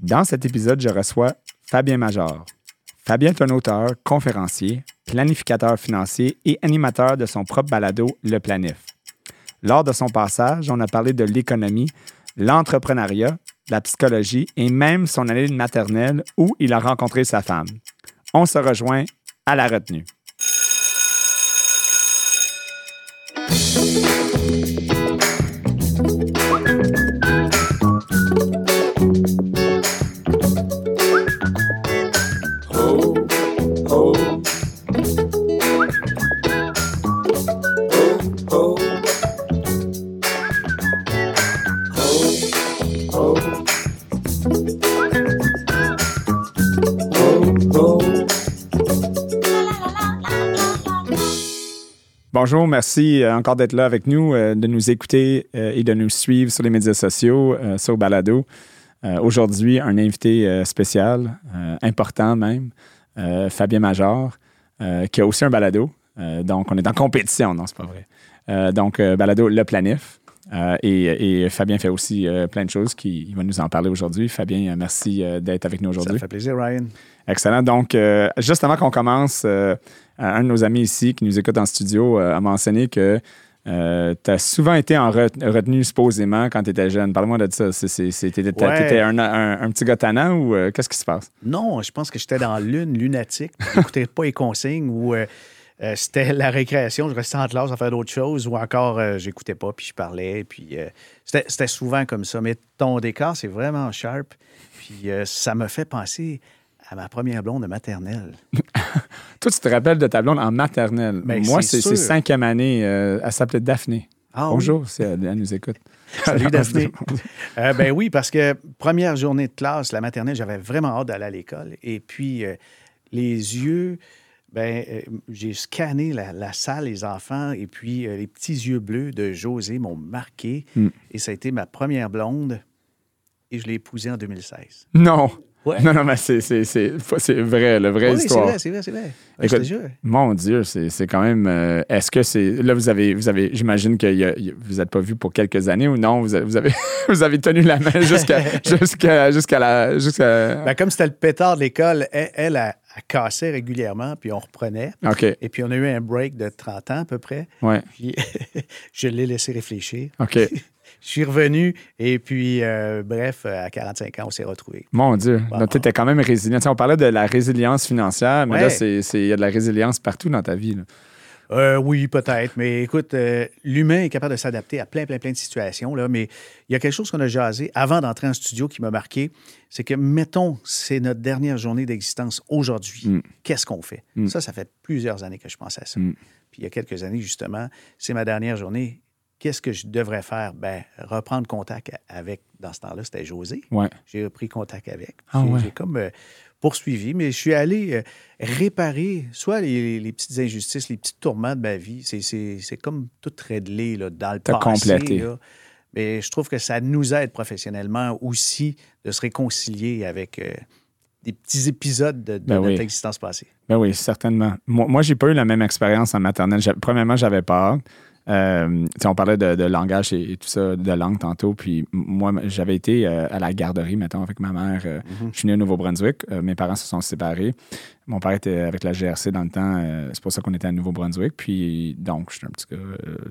Dans cet épisode, je reçois Fabien Major. Fabien est un auteur, conférencier, planificateur financier et animateur de son propre balado Le Planif. Lors de son passage, on a parlé de l'économie, l'entrepreneuriat, la psychologie et même son année maternelle où il a rencontré sa femme. On se rejoint à la retenue. Bonjour, merci euh, encore d'être là avec nous, euh, de nous écouter euh, et de nous suivre sur les médias sociaux, sur Balado. Aujourd'hui, un invité spécial, important même, Fabien Major, qui a aussi un balado. donc, on est en compétition, non, c'est pas vrai. donc, balado Le Planif. et, Fabien fait aussi plein de choses qui va nous en parler aujourd'hui. Fabien, merci d'être avec nous aujourd'hui. Ça fait plaisir, Ryan. Excellent. Donc, juste avant qu'on commence, un de nos amis ici qui nous écoute en studio euh, a mentionné que euh, tu as souvent été en retenue supposément quand tu étais jeune. Parle-moi de ça. C'était un, petit gars tannant ou euh, qu'est-ce qui se passe? Non, je pense que j'étais dans l'une lunatique. Je n'écoutais pas les consignes ou c'était la récréation. Je restais en classe à faire d'autres choses ou encore j'écoutais pas puis je parlais. Puis c'était souvent comme ça. Mais ton décor, c'est vraiment sharp. Puis ça me fait penser à ma première blonde de maternelle. Toi, tu te rappelles de ta blonde en maternelle. Ben, Moi, c'est cinquième année. Euh, elle s'appelait Daphné. Ah Bonjour, si elle, nous écoute. Salut Daphné. Euh, ben oui, parce que première journée de classe, la maternelle, j'avais vraiment hâte d'aller à l'école. Et puis, euh, les yeux, ben, j'ai scanné la, salle, les enfants, et puis les petits yeux bleus de José m'ont marqué. Hmm. Et ça a été ma première blonde. Et je l'ai épousée en 2016. Non! Non, non, mais c'est, vrai, la vraie histoire. C'est vrai, c'est vrai, c'est vrai. mon Dieu, c'est, quand même. Euh, est-ce que c'est. Là, vous avez. Vous avez j'imagine que vous n'êtes pas vu pour quelques années ou non? Vous avez, vous avez, tenu la main jusqu'à, jusqu'à, jusqu'à la. Jusqu'à... Ben, comme c'était le pétard de l'école, elle, elle a, cassé régulièrement, puis on reprenait. OK. Et puis on a eu un break de 30 ans à peu près. Ouais. Puis je l'ai laissé réfléchir. OK. Je suis revenu et puis, euh, bref, à 45 ans, on s'est retrouvés. Mon Dieu. Donc, tu étais quand même résilient. on parlait de la résilience financière, mais là, il y a de la résilience partout dans ta vie. Euh, oui, peut-être. Mais écoute, euh, l'humain est capable de s'adapter à plein, plein, plein de situations. Là, mais il y a quelque chose qu'on a jasé avant d'entrer en studio qui m'a marqué. C'est que, mettons, c'est notre dernière journée d'existence aujourd'hui. Mm. Qu'est-ce qu'on fait? Mm. Ça, ça fait plusieurs années que je pense à ça. Mm. Puis il y a quelques années, justement, c'est ma dernière journée qu'est-ce que je devrais faire? Ben, reprendre contact avec, dans ce temps-là, c'était José. Ouais. J'ai repris contact avec. Ah j'ai comme euh, poursuivi, mais je suis allé euh, réparer soit les, petites injustices, les petits tourments de ma vie. C'est comme tout réglé là, dans le passé. complété. Mais je trouve que ça nous aide professionnellement aussi de se réconcilier avec euh, des petits épisodes de, ben notre existence passée. Ben oui, certainement. Moi, moi j'ai pas eu la même expérience en maternelle. Premièrement, j'avais peur. Euh, on parlait de, langage et, tout ça, de langue tantôt. Puis moi, j'avais été euh, à la garderie, mettons, avec ma mère. Euh, mm-hmm. Je suis né au Nouveau-Brunswick. mes parents se sont séparés. Mon père était avec la GRC dans le temps. c'est pour ça qu'on était à Nouveau-Brunswick. Puis donc, je suis un petit gars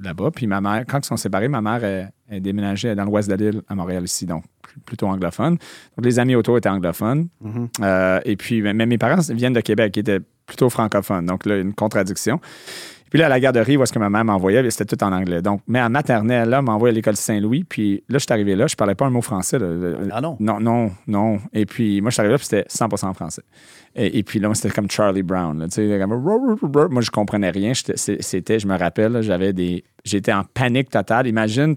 là-bas. Puis ma mère, quand ils sont séparés, ma mère est, déménagée dans l'ouest de l'île, à Montréal ici. Donc, plutôt anglophone. Donc, les amis autour étaient anglophones. Mm-hmm. et puis, mais mes parents viennent de Québec, qui étaient plutôt francophones. Donc, là, une contradiction. Puis là, à la garderie, où est-ce que ma mère m'envoyait, c'était tout en anglais. Donc, mais à maternelle, là, m'envoyait à l'école Saint-Louis. Puis là, je suis arrivé là, je parlais pas un mot français. Ah non? Non, non, non. Et puis, moi, je suis arrivé là, puis c'était 100% français. Et, puis là, c'était comme Charlie Brown. moi, je comprenais rien. C'était, je me rappelle, j'avais des. J'étais en panique totale. Imagine,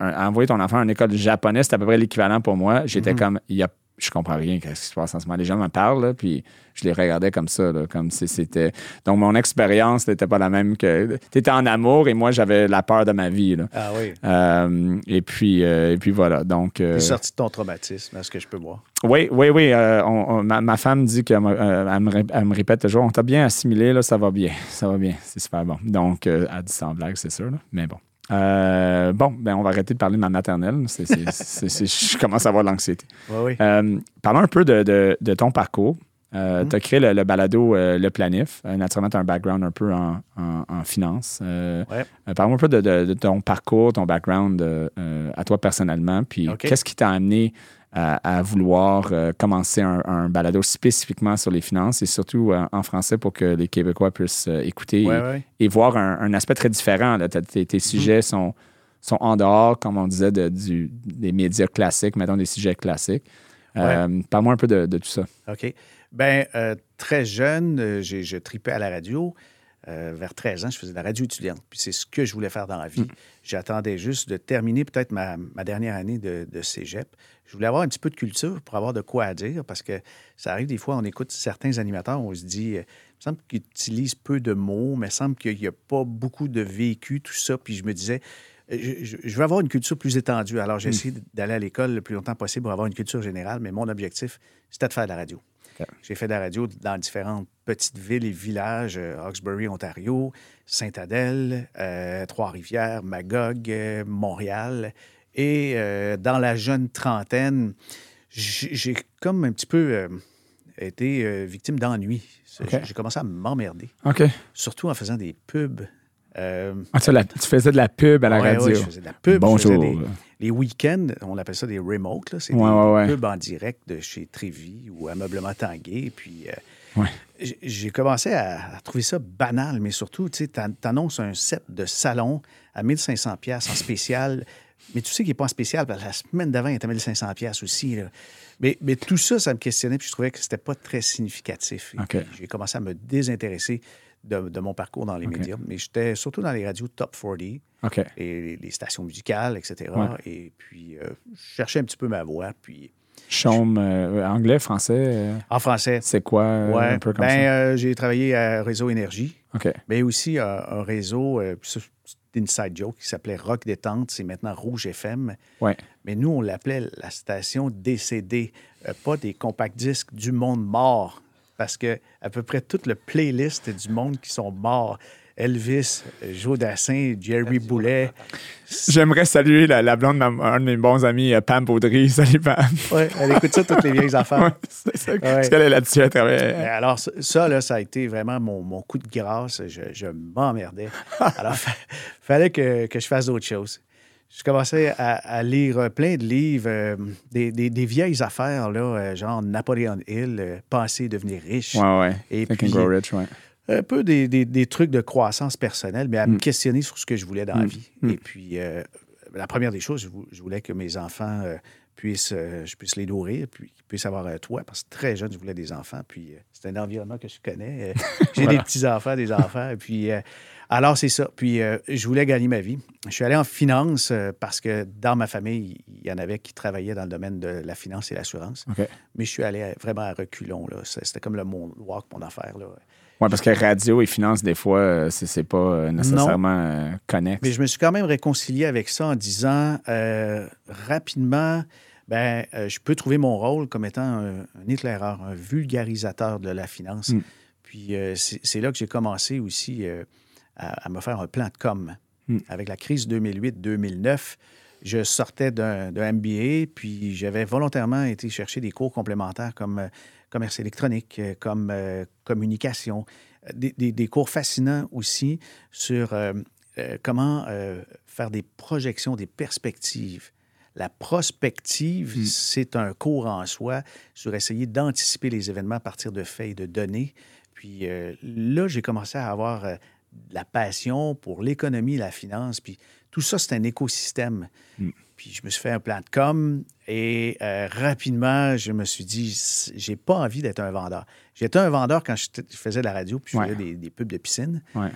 envoyer ton enfant à une école japonaise, c'était à peu près l'équivalent pour moi. J'étais mm-hmm. comme, il a je comprends rien qu'est-ce qui se passe en ce moment. Les gens me parlent, puis je les regardais comme ça, comme si c'était. Donc, mon expérience n'était pas la même que. Tu étais en amour et moi, j'avais la peur de ma vie. Ah oui. Euh, et, puis, euh, et puis voilà. Donc. Euh, sorti de ton traumatisme, est-ce que je peux voir? Oui, oui, oui. ma, femme dit qu'elle me, elle me, répète toujours on t'a bien assimilé, là, ça va bien. Ça va bien. C'est super bon. Donc, elle dit sans blague, c'est sûr. Mais bon. Euh, bon, ben, on va arrêter de parler de ma maternelle. Je commence à avoir de l'anxiété. Oui, oui. Euh, parlons un peu de, de- de ton parcours. tu Mhm. as créé le, le balado euh, Le Planif. Euh, naturellement, tu as un background un peu en, en, en finance. Euh, Ouais. euh, Parle-moi un peu de, ton parcours, ton background euh, euh, à toi personnellement. Puis qu'est-ce qui t'a amené à, à vouloir euh, commencer un, un balado spécifiquement sur les finances et surtout euh, en français pour que les Québécois puissent euh, écouter Ouais, et, ouais. et voir un, un aspect très différent. là. Tes, tes sujets sont, sont en dehors, comme on disait, de- du- des médias classiques, mettons des sujets classiques. Euh, Parle-moi un peu de, de tout ça. OK. Ben, euh, très jeune, j'ai, je tripais à la radio. Vers 13 ans, je faisais de la radio étudiante. Puis c'est ce que je voulais faire dans la vie. J'attendais juste de terminer peut-être ma, ma dernière année de, de cégep. Je voulais avoir un petit peu de culture pour avoir de quoi à dire parce que ça arrive des fois, on écoute certains animateurs, on se dit, euh, il me semble qu'ils utilisent peu de mots, mais il me semble qu'il n'y a pas beaucoup de vécu, tout ça. Puis je me disais, euh, je, je- je veux avoir une culture plus étendue. Alors, j'ai essayé d'aller à l'école le plus longtemps possible pour avoir une culture générale, mais mon objectif, c'était de faire de la radio. J'ai fait de la radio dans différentes petites villes et villages, euh, Hawkesbury, Ontario, Saint-Adèle, euh, Trois-Rivières, Magog, euh, Montréal. Et euh, dans la jeune trentaine, j'ai comme un petit peu été victime d'ennui. J'ai- commencé à m'emmerder, OK. surtout en faisant des pubs. Ah, tu, la- tu faisais de la pub à la Ouais, radio. ouais, je faisais de la pub. je Bonjour. faisais des- les week-ends, on appelle ça des remotes. C'est Ouais, des, ouais, ouais. des pubs en direct de chez Trévi ou Ameublement Tanguay. Puis euh, j'ai- commencé à, à trouver ça banal, mais surtout, tu sais, t'annonces un set de salon à 1500 pièces en spécial. Mais tu sais qu'il n'est pas en spécial, parce que la semaine d'avant, il était à 1500 pièces aussi. là. Mais, mais tout ça, ça me questionnait, puis je trouvais que c'était pas très significatif. J'ai commencé à me désintéresser de, de mon parcours dans les médias. Mais j'étais surtout dans les radios Top 40 OK. et les, les stations musicales, etc. Ouais. Et puis, euh, je cherchais un petit peu ma voix. Puis, Chaume, euh, anglais, français, euh, en français, c'est quoi ouais, un peu comme ben, ça? j'ai travaillé à Réseau Énergie, mais aussi euh, un réseau, euh, ça, c'est une side joke qui s'appelait Rock Détente, c'est maintenant Rouge FM. Ouais. Mais nous, on l'appelait la station euh, pas des compacts disques du monde mort, parce que à peu près toute le playlist du monde qui sont morts. Elvis, euh, Joe Dassin, Jerry Boulet. J'aimerais saluer la, la blonde d'un de mes bons amis, euh, Pam Baudry. Salut, Pam. Ouais, elle écoute ça, toutes les vieilles affaires. Ouais, c'est ça. Parce qu'elle est là-dessus, elle travaille. Mais alors, ça, ça, là, ça a été vraiment mon, mon coup de grâce. Je, je m'emmerdais. Alors, fa- fallait que, que je fasse d'autres choses. Je commençais à, à lire plein de livres, euh, des, des- des vieilles affaires, là, euh, genre Napoléon Hill, euh, Penser et devenir riche. Ouais, ouais. Et puis, Grow Rich, ouais. un peu des, des- des trucs de croissance personnelle, mais à Mm. me questionner sur ce que je voulais dans la vie. Et puis, euh, la première des choses, je, vou- je voulais que mes enfants euh, puissent, euh, je puisse les nourrir, puis qu'ils puissent avoir un toit, parce que très jeune, je voulais des enfants, puis euh, c'est un environnement que je connais. Euh, J'ai Voilà. des petits-enfants, des enfants, et puis... alors, c'est ça. Puis, euh, je voulais gagner ma vie. Je suis allé en finance euh, parce que dans ma famille, il y en avait qui travaillaient dans le domaine de la finance et l'assurance. Mais je suis allé à- vraiment à reculons. C'était comme le moonwalk, mon affaire. Là. Ouais, parce que radio et finance, des fois, euh, c'est pas nécessairement euh, connexe. Mais je me suis quand même réconcilié avec ça en disant euh, rapidement, ben, euh, je peux trouver mon rôle comme étant un, un éclaireur, un vulgarisateur de la finance. Mm. Puis euh, c'est là que j'ai commencé aussi à, à me faire un plan de com. Mm. Avec la crise 2008-2009, je sortais d'un MBA, puis j'avais volontairement été chercher des cours complémentaires comme euh, commerce électronique, euh, comme euh, communication, des, des- des cours fascinants aussi sur euh, comment faire des projections, des perspectives. La prospective, Mm. c'est un cours en soi sur essayer d'anticiper les événements à partir de faits et de données. Puis euh, là, j'ai commencé à avoir euh, la passion pour l'économie, la finance. Puis tout ça, c'est un écosystème. Mm. Puis je me suis fait un plan de com et euh, rapidement, je me suis dit, j'ai pas envie d'être un vendeur. J'étais un vendeur quand je faisais de la radio, puis je Ouais. faisais des, des pubs de piscine. Ouais.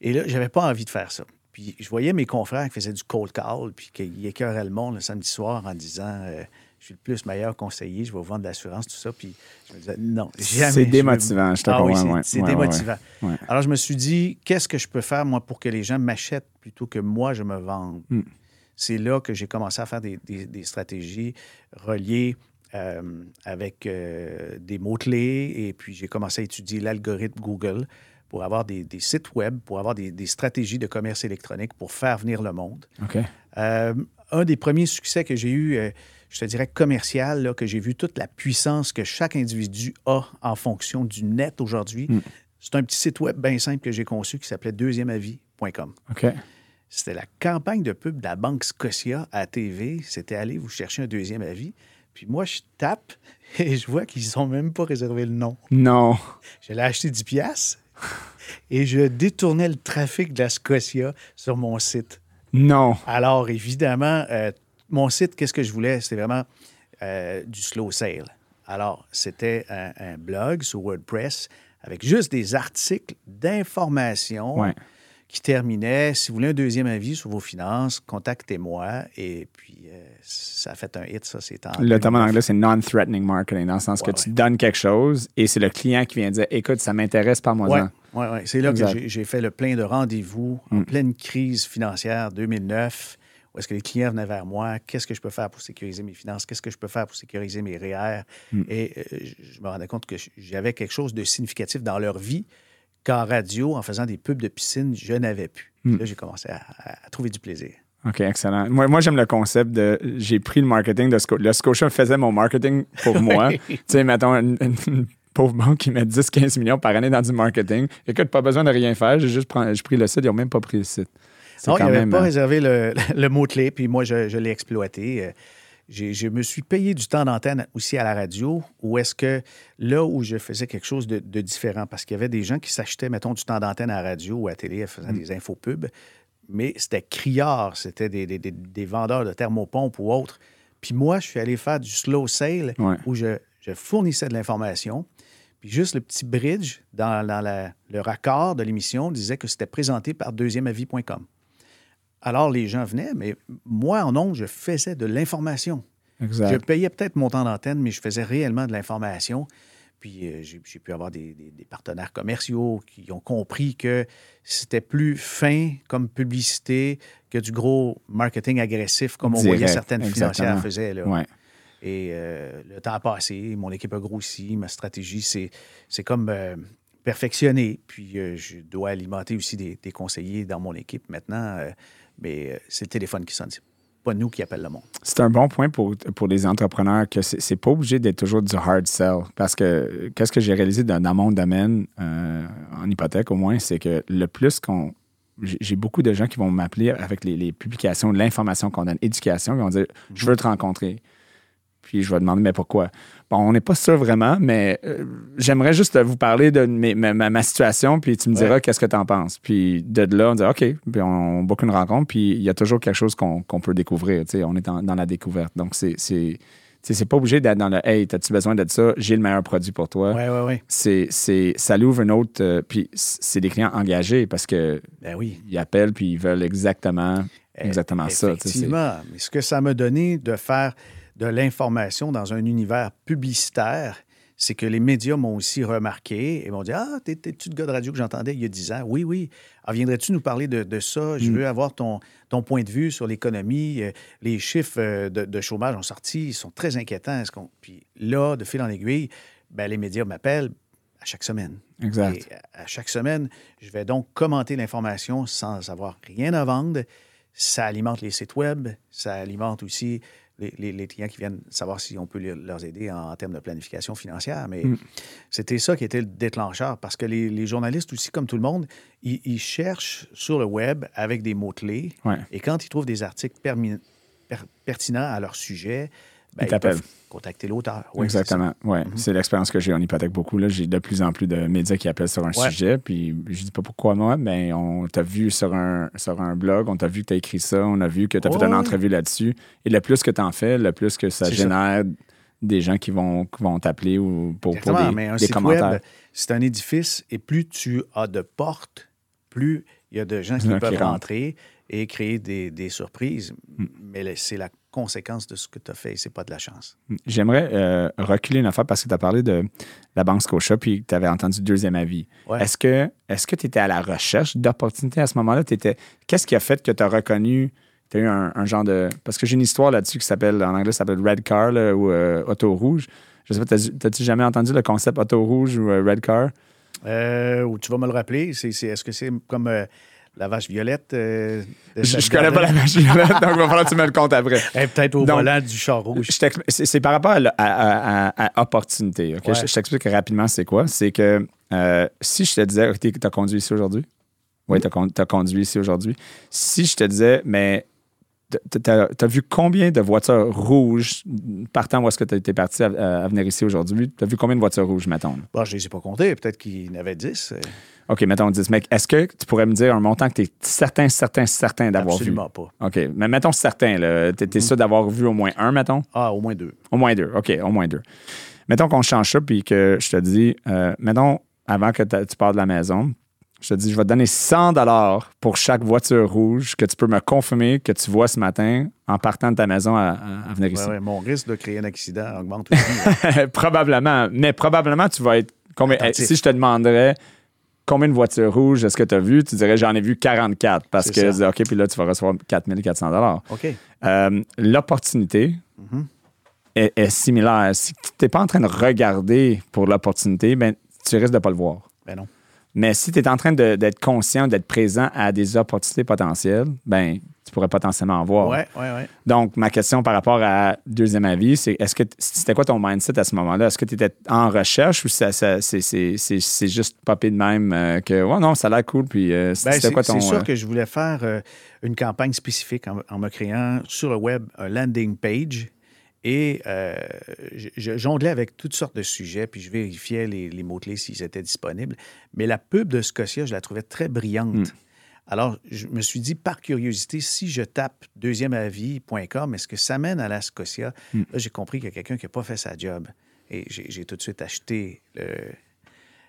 Et là, j'avais pas envie de faire ça. Puis je voyais mes confrères qui faisaient du cold call, puis qui écœuraient le monde le samedi soir en disant euh, Je suis le plus meilleur conseiller, je vais vous vendre de l'assurance, tout ça. Puis je me disais Non, jamais. C'est démotivant, je te ah oui, c'est ouais. c'est Ouais, ouais, démotivant. Alors, je me suis dit, qu'est-ce que je peux faire, moi, pour que les gens m'achètent plutôt que moi, je me vende? Mm. C'est là que j'ai commencé à faire des, des- des stratégies reliées euh, avec euh, des mots-clés et puis j'ai commencé à étudier l'algorithme Google pour avoir des, des sites web, pour avoir des, des, stratégies de commerce électronique, pour faire venir le monde. Euh, un des premiers succès que j'ai eu, je te dirais commercial, là, que j'ai vu toute la puissance que chaque individu a en fonction du net aujourd'hui. Mm. C'est un petit site web bien simple que j'ai conçu qui s'appelait deuxièmeavis.com. OK. C'était la campagne de pub de la Banque Scotia à TV. C'était aller vous chercher un deuxième avis. Puis moi, je tape et je vois qu'ils n'ont même pas réservé le nom. Non. Je l'ai acheté 10 piastres et je détournais le trafic de la Scotia sur mon site. Non. Alors, évidemment, euh, mon site, qu'est-ce que je voulais? C'était vraiment euh, du slow sale. Alors, c'était un, un, blog sur WordPress avec juste des articles d'information Ouais. qui terminaient. Si vous voulez un deuxième avis sur vos finances, contactez-moi. Et puis, euh, ça a fait un hit, ça, c'est en. Le terme en 2009. anglais, c'est non-threatening marketing, dans le sens que Ouais, tu donnes quelque chose et c'est le client qui vient dire Écoute, ça m'intéresse, parle-moi Oui, en. ouais, ouais. c'est là Exact. que j'ai- j'ai fait le plein de rendez-vous en Mm. pleine crise financière 2009, où est-ce que les clients venaient vers moi, qu'est-ce que je peux faire pour sécuriser mes finances, qu'est-ce que je peux faire pour sécuriser mes REER. Mm. Et euh, je- me rendais compte que j'avais quelque chose de significatif dans leur vie qu'en radio, en faisant des pubs de piscine, je n'avais plus. Mm. Là, j'ai commencé à, à- à trouver du plaisir. OK, excellent. Moi, moi j'aime le concept de j'ai pris le marketing de Scotia. Le Scotia faisait mon marketing pour moi. tu sais, mettons, une, pauvre banque qui met 10-15 millions par année dans du marketing. Écoute, pas besoin de rien faire. J'ai juste pris, pris le site. Ils n'ont même pas pris le site. Non, il n'avait même. pas euh, réservé le, le mot-clé, puis moi, je, je l'ai exploité. Euh, j'ai- Je me suis payé du temps d'antenne aussi à la radio, où est-ce que là où je faisais quelque chose de, de différent, parce qu'il y avait des gens qui s'achetaient, mettons, du temps d'antenne à la radio ou à la télé, faisant Mm. des infopubs, mais c'était criard, c'était des, des- des- des vendeurs de thermopompes ou autres. Puis moi, je suis allé faire du slow sale, Ouais. où je, je fournissais de l'information. Puis juste le petit bridge dans, dans la- le raccord de l'émission disait que c'était présenté par deuxièmeavis.com. Alors, les gens venaient, mais moi, en ondes, je faisais de l'information. Je payais peut-être mon temps d'antenne, mais je faisais réellement de l'information. Puis euh, j'ai pu avoir des, des- des partenaires commerciaux qui ont compris que c'était plus fin comme publicité que du gros marketing agressif, comme on Direct, voyait certaines exactement. financières faisaient. Là. Ouais. Et euh, le temps a passé, mon équipe a grossi, ma stratégie, c'est comme euh, perfectionner. Puis euh, je dois alimenter aussi des, des conseillers dans mon équipe maintenant. Mais euh, c'est le téléphone qui sonne. C'est pas nous qui appelle le monde. C'est un bon point pour, pour les entrepreneurs que c'est pas obligé d'être toujours du hard sell. Parce que qu'est-ce que j'ai réalisé dans, mon domaine, euh, en hypothèque au moins, c'est que le plus qu'on. J'ai beaucoup de gens qui vont m'appeler avec les, les publications, l'information qu'on donne, éducation, ils vont dire Je veux te rencontrer. Puis je vais demander Mais pourquoi? Bon, on n'est pas sûr vraiment, mais euh, j'aimerais juste vous parler de mes- ma, situation, puis tu me diras Ouais. qu'est-ce que tu en penses. Puis de là, on dit OK, puis on, on book une rencontre, puis il y a toujours quelque chose qu'on peut découvrir. tu sais, On est dans, dans la découverte. Donc, c'est. c'est pas obligé d'être dans le Hey, as-tu besoin de ça? J'ai le meilleur produit pour toi. Oui, oui, oui. C'est, c'est, ça l'ouvre une autre. euh, puis c'est des clients engagés parce que Ben oui. ils appellent puis ils veulent exactement, exactement ça. Effectivement. Mais ce que ça m'a donné de faire de l'information dans un univers publicitaire, c'est que les médias m'ont aussi remarqué et m'ont dit Ah, t'es- t'es-tu le gars de radio que j'entendais il y a 10 ans Oui, oui. Ah, viendrais-tu nous parler de, de ça? Je Mm. veux avoir ton, ton point de vue sur l'économie. Euh, Les chiffres euh, de, de chômage ont sorti, ils sont très inquiétants. Est-ce qu'on- Puis là, de fil en aiguille, ben, les médias m'appellent à chaque semaine. Exact. Et à chaque semaine, je vais donc commenter l'information sans avoir rien à vendre. Ça alimente les sites web, ça alimente aussi les, les- les clients qui viennent savoir si on peut les- leur aider en, en termes de planification financière. Mais Mm. c'était ça qui était le déclencheur parce que les, les journalistes aussi, comme tout le monde, ils, ils cherchent sur le web avec des mots-clés. Ouais. Et quand ils trouvent des articles per- pertinents à leur sujet, ben, Ils t'appellent. contacter l'auteur. Oui. Exactement. Ouais. C'est l'expérience que j'ai en hypothèque beaucoup. Là. J'ai de plus en plus de médias qui appellent sur un Ouais. sujet. Puis je dis pas pourquoi moi, mais on t'a vu sur un, sur un blog, on t'a vu que tu as écrit ça, on a vu que tu as fait une entrevue là-dessus. Et le plus que tu en fais, le plus que ça génère des gens qui vont, qui vont t'appeler ou pour, des, mais un des site commentaires. c'est un édifice et plus tu as de portes, plus il y a de gens qui peuvent rentrer et créer des, des surprises. Hmm. Mais c'est la conséquence de ce que tu as fait, c'est pas de la chance. J'aimerais euh, reculer une affaire parce que tu as parlé de la Banque Scotia puis tu avais entendu deuxième avis. Ouais. Est-ce que est-ce que tu étais à la recherche d'opportunités à ce moment-là? Qu'est-ce qui a fait que tu as reconnu, tu as eu un, un genre de. Parce que j'ai une histoire là-dessus qui s'appelle, en anglais, ça s'appelle Red Car là, ou euh, Auto Rouge. Je sais pas, t'as- t'as-tu jamais entendu le concept Auto Rouge ou euh, Red Car? Euh, ou tu vas me le rappeler. C'est, c'est- est-ce que c'est comme la vache violette? euh, Je, je connais pas la vache violette, donc il va falloir que tu me le comptes après. Peut-être au Donc, volant du char rouge. C'est, par rapport à, à- à- à opportunité. ok? Ouais. Je, je t'explique rapidement c'est quoi. C'est que euh, si je te disais, tu as conduit ici aujourd'hui? Oui, tu as, conduit ici aujourd'hui. Si je te disais, mais tu as, vu combien de voitures rouges partant où est-ce que tu étais parti à, à venir ici aujourd'hui? Tu as vu combien de voitures rouges, mettons? Bon, je les ai pas comptés. Peut-être qu'il y en avait 10. euh, OK, mettons 10. Mais est-ce que tu pourrais me dire un montant que tu es certain, certain, certain d'avoir vu? Absolument pas. OK, mais mettons certain. Tu es, sûr d'avoir vu au moins un, mettons? Ah, au moins deux. Au moins deux. OK, au moins deux. Mettons qu'on change ça, puis que je te dis, euh, mettons, avant que tu pars de la maison, je te dis, je vais te donner 100 pour chaque voiture rouge que tu peux me confirmer que tu vois ce matin en partant de ta maison à, à- venir ici. ouais, mon risque de créer un accident augmente aussi. probablement. Mais probablement, tu vas être. Combien, Attentif. si je te demanderais combien de voitures rouges est-ce que tu as vu, tu dirais j'en ai vu 44 parce que, ça. OK, puis là, tu vas recevoir 4400 OK. Euh, L'opportunité Mhm. est, est similaire. Si tu n'es pas en train de regarder pour l'opportunité, ben, tu risques de ne pas le voir. Ben non. Mais si tu es en train d'être conscient, d'être présent à des opportunités potentielles, ben, tu pourrais potentiellement en voir. Ouais, ouais, ouais. Donc, ma question par rapport à deuxième avis, c'est est-ce que c'était quoi ton mindset à ce moment-là? Est-ce que tu étais en recherche ou ça, ça- c'est- juste popé de même euh, que, ouais, non, ça a l'air cool, puis euh, Ben, c'était quoi ton. c'est sûr euh, que je voulais faire une campagne spécifique en, en me créant sur le web un landing page et euh, je, je jonglais avec toutes sortes de sujets, puis je vérifiais les, les mots-clés s'ils étaient disponibles. Mais la pub de Scotia, je la trouvais très brillante. Hmm. Alors, je me suis dit, par curiosité, si je tape deuxièmeavis.com, est-ce que ça mène à la Scotia? Hmm. Là, j'ai compris qu'il y a quelqu'un qui n'a pas fait sa job. Et j'ai j'ai tout de suite acheté le-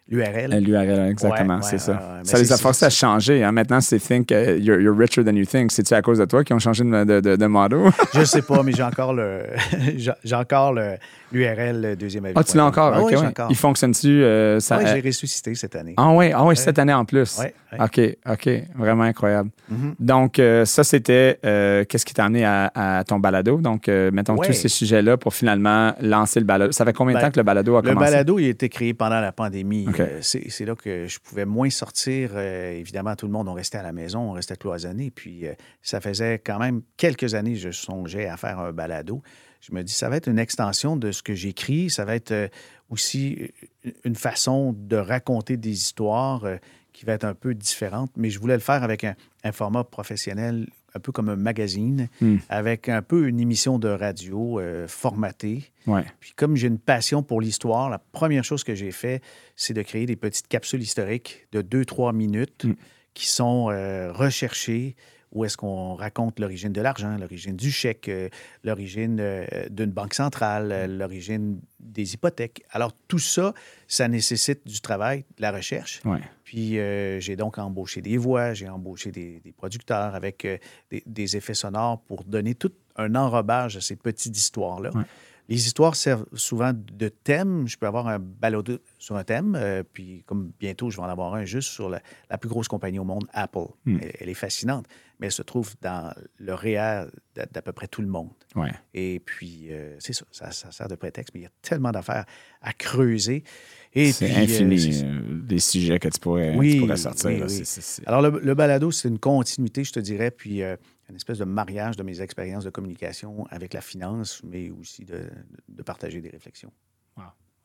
l'URL. L'URL, exactement, Ouais, c'est ouais, ça. Ça les a forcés à changer. hein. Maintenant, c'est Think uh, you're, you're richer than you think. C'est-tu à cause de toi qu'ils ont changé de, de, de- de motto? Je sais pas, mais j'ai encore le j'ai encore le- l'URL deuxième avis. Ah, tu l'as encore? Ah, oui, j'ai ouais. encore. Il fonctionne-tu? euh, ça, Oui, euh, j'ai ressuscité cette année. Ah oui, ah oui, cette année en plus. Ouais. OK, OK. Vraiment incroyable. Mhm. Donc, euh, ça, c'était euh, qu'est-ce qui t'a amené à, à ton balado? Donc, euh, mettons tous ces sujets-là pour finalement lancer le balado. Ça fait combien de Ben, temps que le balado a Le commencé? balado, il a été créé pendant la pandémie. Euh, C'est là que je pouvais moins sortir. Euh, évidemment, tout le monde, on restait à la maison, on restait cloisonné. Puis, euh, ça faisait quand même quelques années que je songeais à faire un balado. Je me dis, ça va être une extension de ce que j'écris. Ça va être aussi une façon de raconter des histoires qui va être un peu différente. Mais je voulais le faire avec un, un format professionnel, un peu comme un magazine, Hmm. avec un peu une émission de radio euh, formatée. Ouais. Puis comme j'ai une passion pour l'histoire, la première chose que j'ai fait, c'est de créer des petites capsules historiques de 2-3 minutes Mm. qui sont euh, recherchées, où est-ce qu'on raconte l'origine de l'argent, l'origine du chèque, euh, l'origine euh, d'une banque centrale, euh, l'origine des hypothèques. Alors tout ça, ça nécessite du travail, de la recherche. Ouais. Puis euh, j'ai donc embauché des voix, j'ai embauché des, des producteurs avec euh, des, des effets sonores pour donner tout un enrobage à ces petites histoires-là. Ouais. Les histoires servent souvent de thème. Je peux avoir un balado sur un thème, euh, puis comme bientôt, je vais en avoir un juste sur la, la plus grosse compagnie au monde, Apple. Hmm. Elle, elle est fascinante, mais elle se trouve dans le réel d'à peu près tout le monde. Ouais. Et puis, euh, c'est ça, ça, ça sert de prétexte, mais il y a tellement d'affaires à creuser. C'est euh, infini, c'est- euh, des sujets que tu pourrais, Oui, tu pourrais sortir. oui, là. oui. Alors, le, le balado, c'est une continuité, je te dirais, puis euh, une espèce de mariage de mes expériences de communication avec la finance, mais aussi de, de partager des réflexions.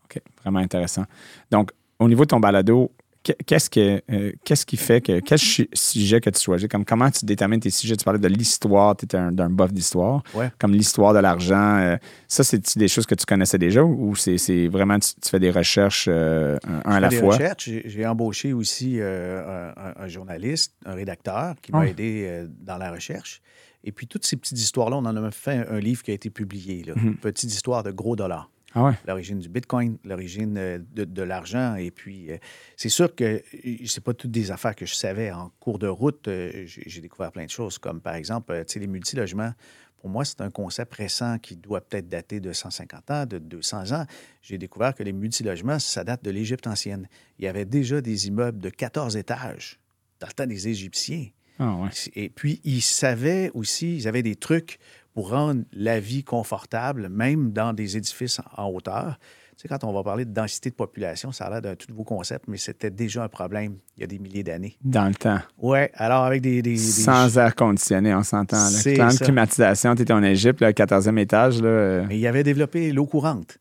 OK, vraiment intéressant. Donc, au niveau de ton balado, qu'est-ce, que, euh, qu'est-ce qui fait que. Quel sujet que tu choisis? Comme comment tu détermines tes sujets? Tu parlais de l'histoire, tu étais un, d'un buff d'histoire. Ouais. Comme l'histoire de l'argent. euh, ça, c'est des choses que tu connaissais déjà ou c'est, vraiment tu, tu fais des recherches euh, un, à la des fois? recherches. J'ai, embauché aussi un, journaliste, un rédacteur qui m'a Ah. aidé dans la recherche. Et puis, toutes ces petites histoires-là, on en a fait un, un livre qui a été publié. Là. Mhm. Petite histoire de gros dollars. Ah ouais? l'origine du Bitcoin, l'origine euh, de, de l'argent. Et puis, euh, c'est sûr que euh, c'est pas toutes des affaires que je savais. En cours de route, euh, j'ai j'ai découvert plein de choses, comme par exemple, euh, tu sais, les multilogements. Pour moi, c'est un concept récent qui doit peut-être dater de 150 ans, de 200 ans. J'ai découvert que les multilogements, ça date de l'Égypte ancienne. Il y avait déjà des immeubles de 14 étages dans le temps des Égyptiens. Ah ouais. Et puis, ils savaient aussi, ils avaient des trucs pour rendre la vie confortable, même dans des édifices en hauteur. Tu sais, quand on va parler de densité de population, ça a l'air d'un tout nouveau concept, mais c'était déjà un problème il y a des milliers d'années. Dans le temps. Oui, alors avec des... des- des- Sans air conditionné, on s'entend. Plan de climatisation, tu étais en Égypte, le 14e étage. Là, euh, Mais il avait développé l'eau courante.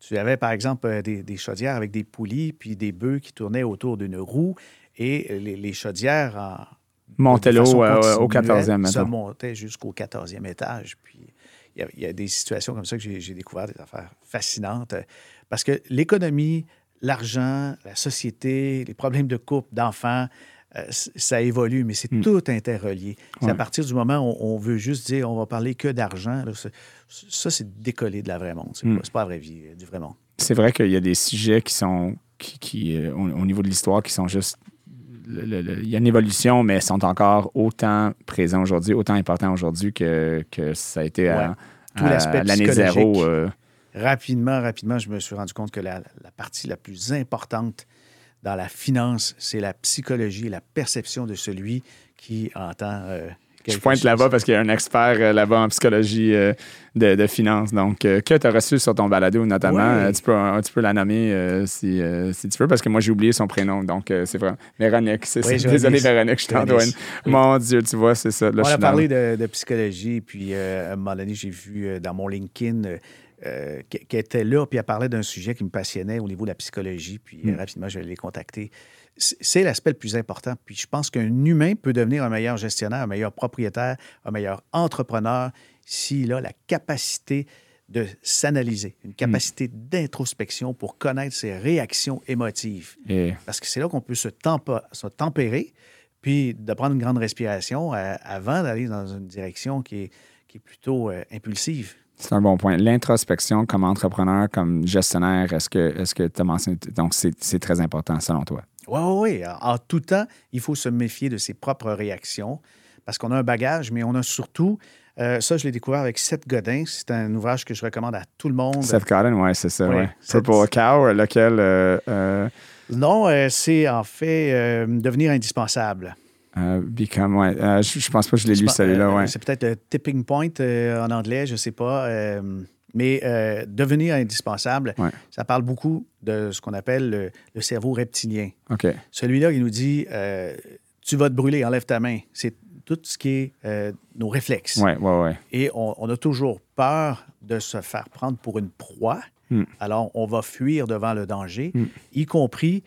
Tu avais, par exemple, euh, des, des chaudières avec des poulies, puis des bœufs qui tournaient autour d'une roue, et les, les chaudières, en, Montello au continuelle, 14e, se montaient jusqu'au 14e étage. Puis il y a, il y a des situations comme ça que j'ai découvert des affaires fascinantes. euh, Parce que l'économie, l'argent, la société, les problèmes de couple, d'enfants, euh, ça évolue, mais c'est Hmm. tout interrelié. C'est à partir du moment où on veut juste dire on va parler que d'argent, ça, c'est décoller de la vraie monde. C'est Hmm. pas, la vraie vie, euh, du vrai monde. C'est vrai qu'il y a des sujets qui sont, qui, qui, euh, au, au niveau de l'histoire, qui sont juste. Il y a une évolution, mais sont encore autant présents aujourd'hui, autant importants aujourd'hui que, que ça a été à, Ouais. L'année zéro. euh, Rapidement, rapidement, je me suis rendu compte que la, la partie la plus importante dans la finance, c'est la psychologie, la perception de celui qui entend. euh, je pointe là-bas parce qu'il y a un expert euh, là-bas en psychologie euh, de, de finance. Donc, euh, que tu as reçu sur ton balado, notamment, Ouais. euh, tu, peux, tu peux la nommer euh, si, si tu veux, parce que moi, j'ai oublié son prénom. Donc, c'est vrai. Véronique, c'est. Désolé. Véronique, je t'en Janice. Oui. Mon Dieu, tu vois, c'est ça. Là, On a parlé de, de psychologie, puis à un moment donné, j'ai vu dans mon LinkedIn euh, qu'elle qu'elle était là, puis elle parlait d'un sujet qui me passionnait au niveau de la psychologie, puis euh, Mm. rapidement, je l'ai contacté. C'est l'aspect le plus important. Puis je pense qu'un humain peut devenir un meilleur gestionnaire, un meilleur propriétaire, un meilleur entrepreneur s'il a la capacité de s'analyser, une capacité d'introspection pour connaître ses réactions émotives. Et Parce que c'est là qu'on peut se, tempérer, puis de prendre une grande respiration euh, avant d'aller dans une direction qui est, qui est plutôt euh, impulsive. c'est un bon point. L'introspection comme entrepreneur, comme gestionnaire, est-ce que tu as mentionné? Donc, c'est très important selon toi? Oui, oui, oui. En tout temps, il faut se méfier de ses propres réactions parce qu'on a un bagage, mais on a surtout, euh, ça, je l'ai découvert avec Seth Godin. C'est un ouvrage que je recommande à tout le monde. Seth Godin, oui, c'est ça. Ouais, Ouais. Purple Cow, lequel. euh, euh, Non, euh, c'est en fait euh, devenir indispensable. euh, become, ouais. Euh, je, je pense pas que je l'ai lu, celui-là, euh, ouais. C'est peut-être le tipping point euh, en anglais, je ne sais pas. Mais euh, devenir indispensable, Ouais. ça parle beaucoup de ce qu'on appelle le, le cerveau reptilien. OK. Celui-là, il nous dit euh, Tu vas te brûler, enlève ta main. C'est tout ce qui est euh, nos réflexes. Ouais, ouais, ouais. Et on, on a toujours peur de se faire prendre pour une proie. Hmm. Alors, on va fuir devant le danger, Hmm. y compris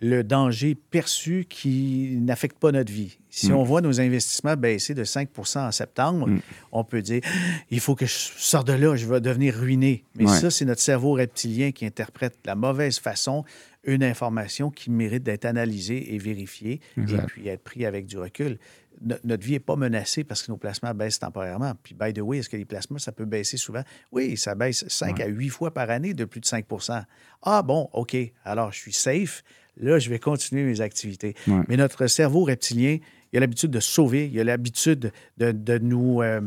le danger perçu qui n'affecte pas notre vie. Si Hmm. on voit nos investissements baisser de 5% en septembre, Hmm. on peut dire il faut que je sorte de là, je vais devenir ruiné. Mais Ouais. ça, c'est notre cerveau reptilien qui interprète de la mauvaise façon une information qui mérite d'être analysée et vérifiée Exact. et puis être pris avec du recul. No- notre vie n'est pas menacée parce que nos placements baissent temporairement. Puis, by the way, est-ce que les placements, ça peut baisser souvent? Oui, ça baisse 5 à 8 fois par année de plus de 5% Ah bon, OK, alors je suis safe. Là, je vais continuer mes activités. Ouais. Mais notre cerveau reptilien, il a l'habitude de sauver, il a l'habitude de, de nous euh,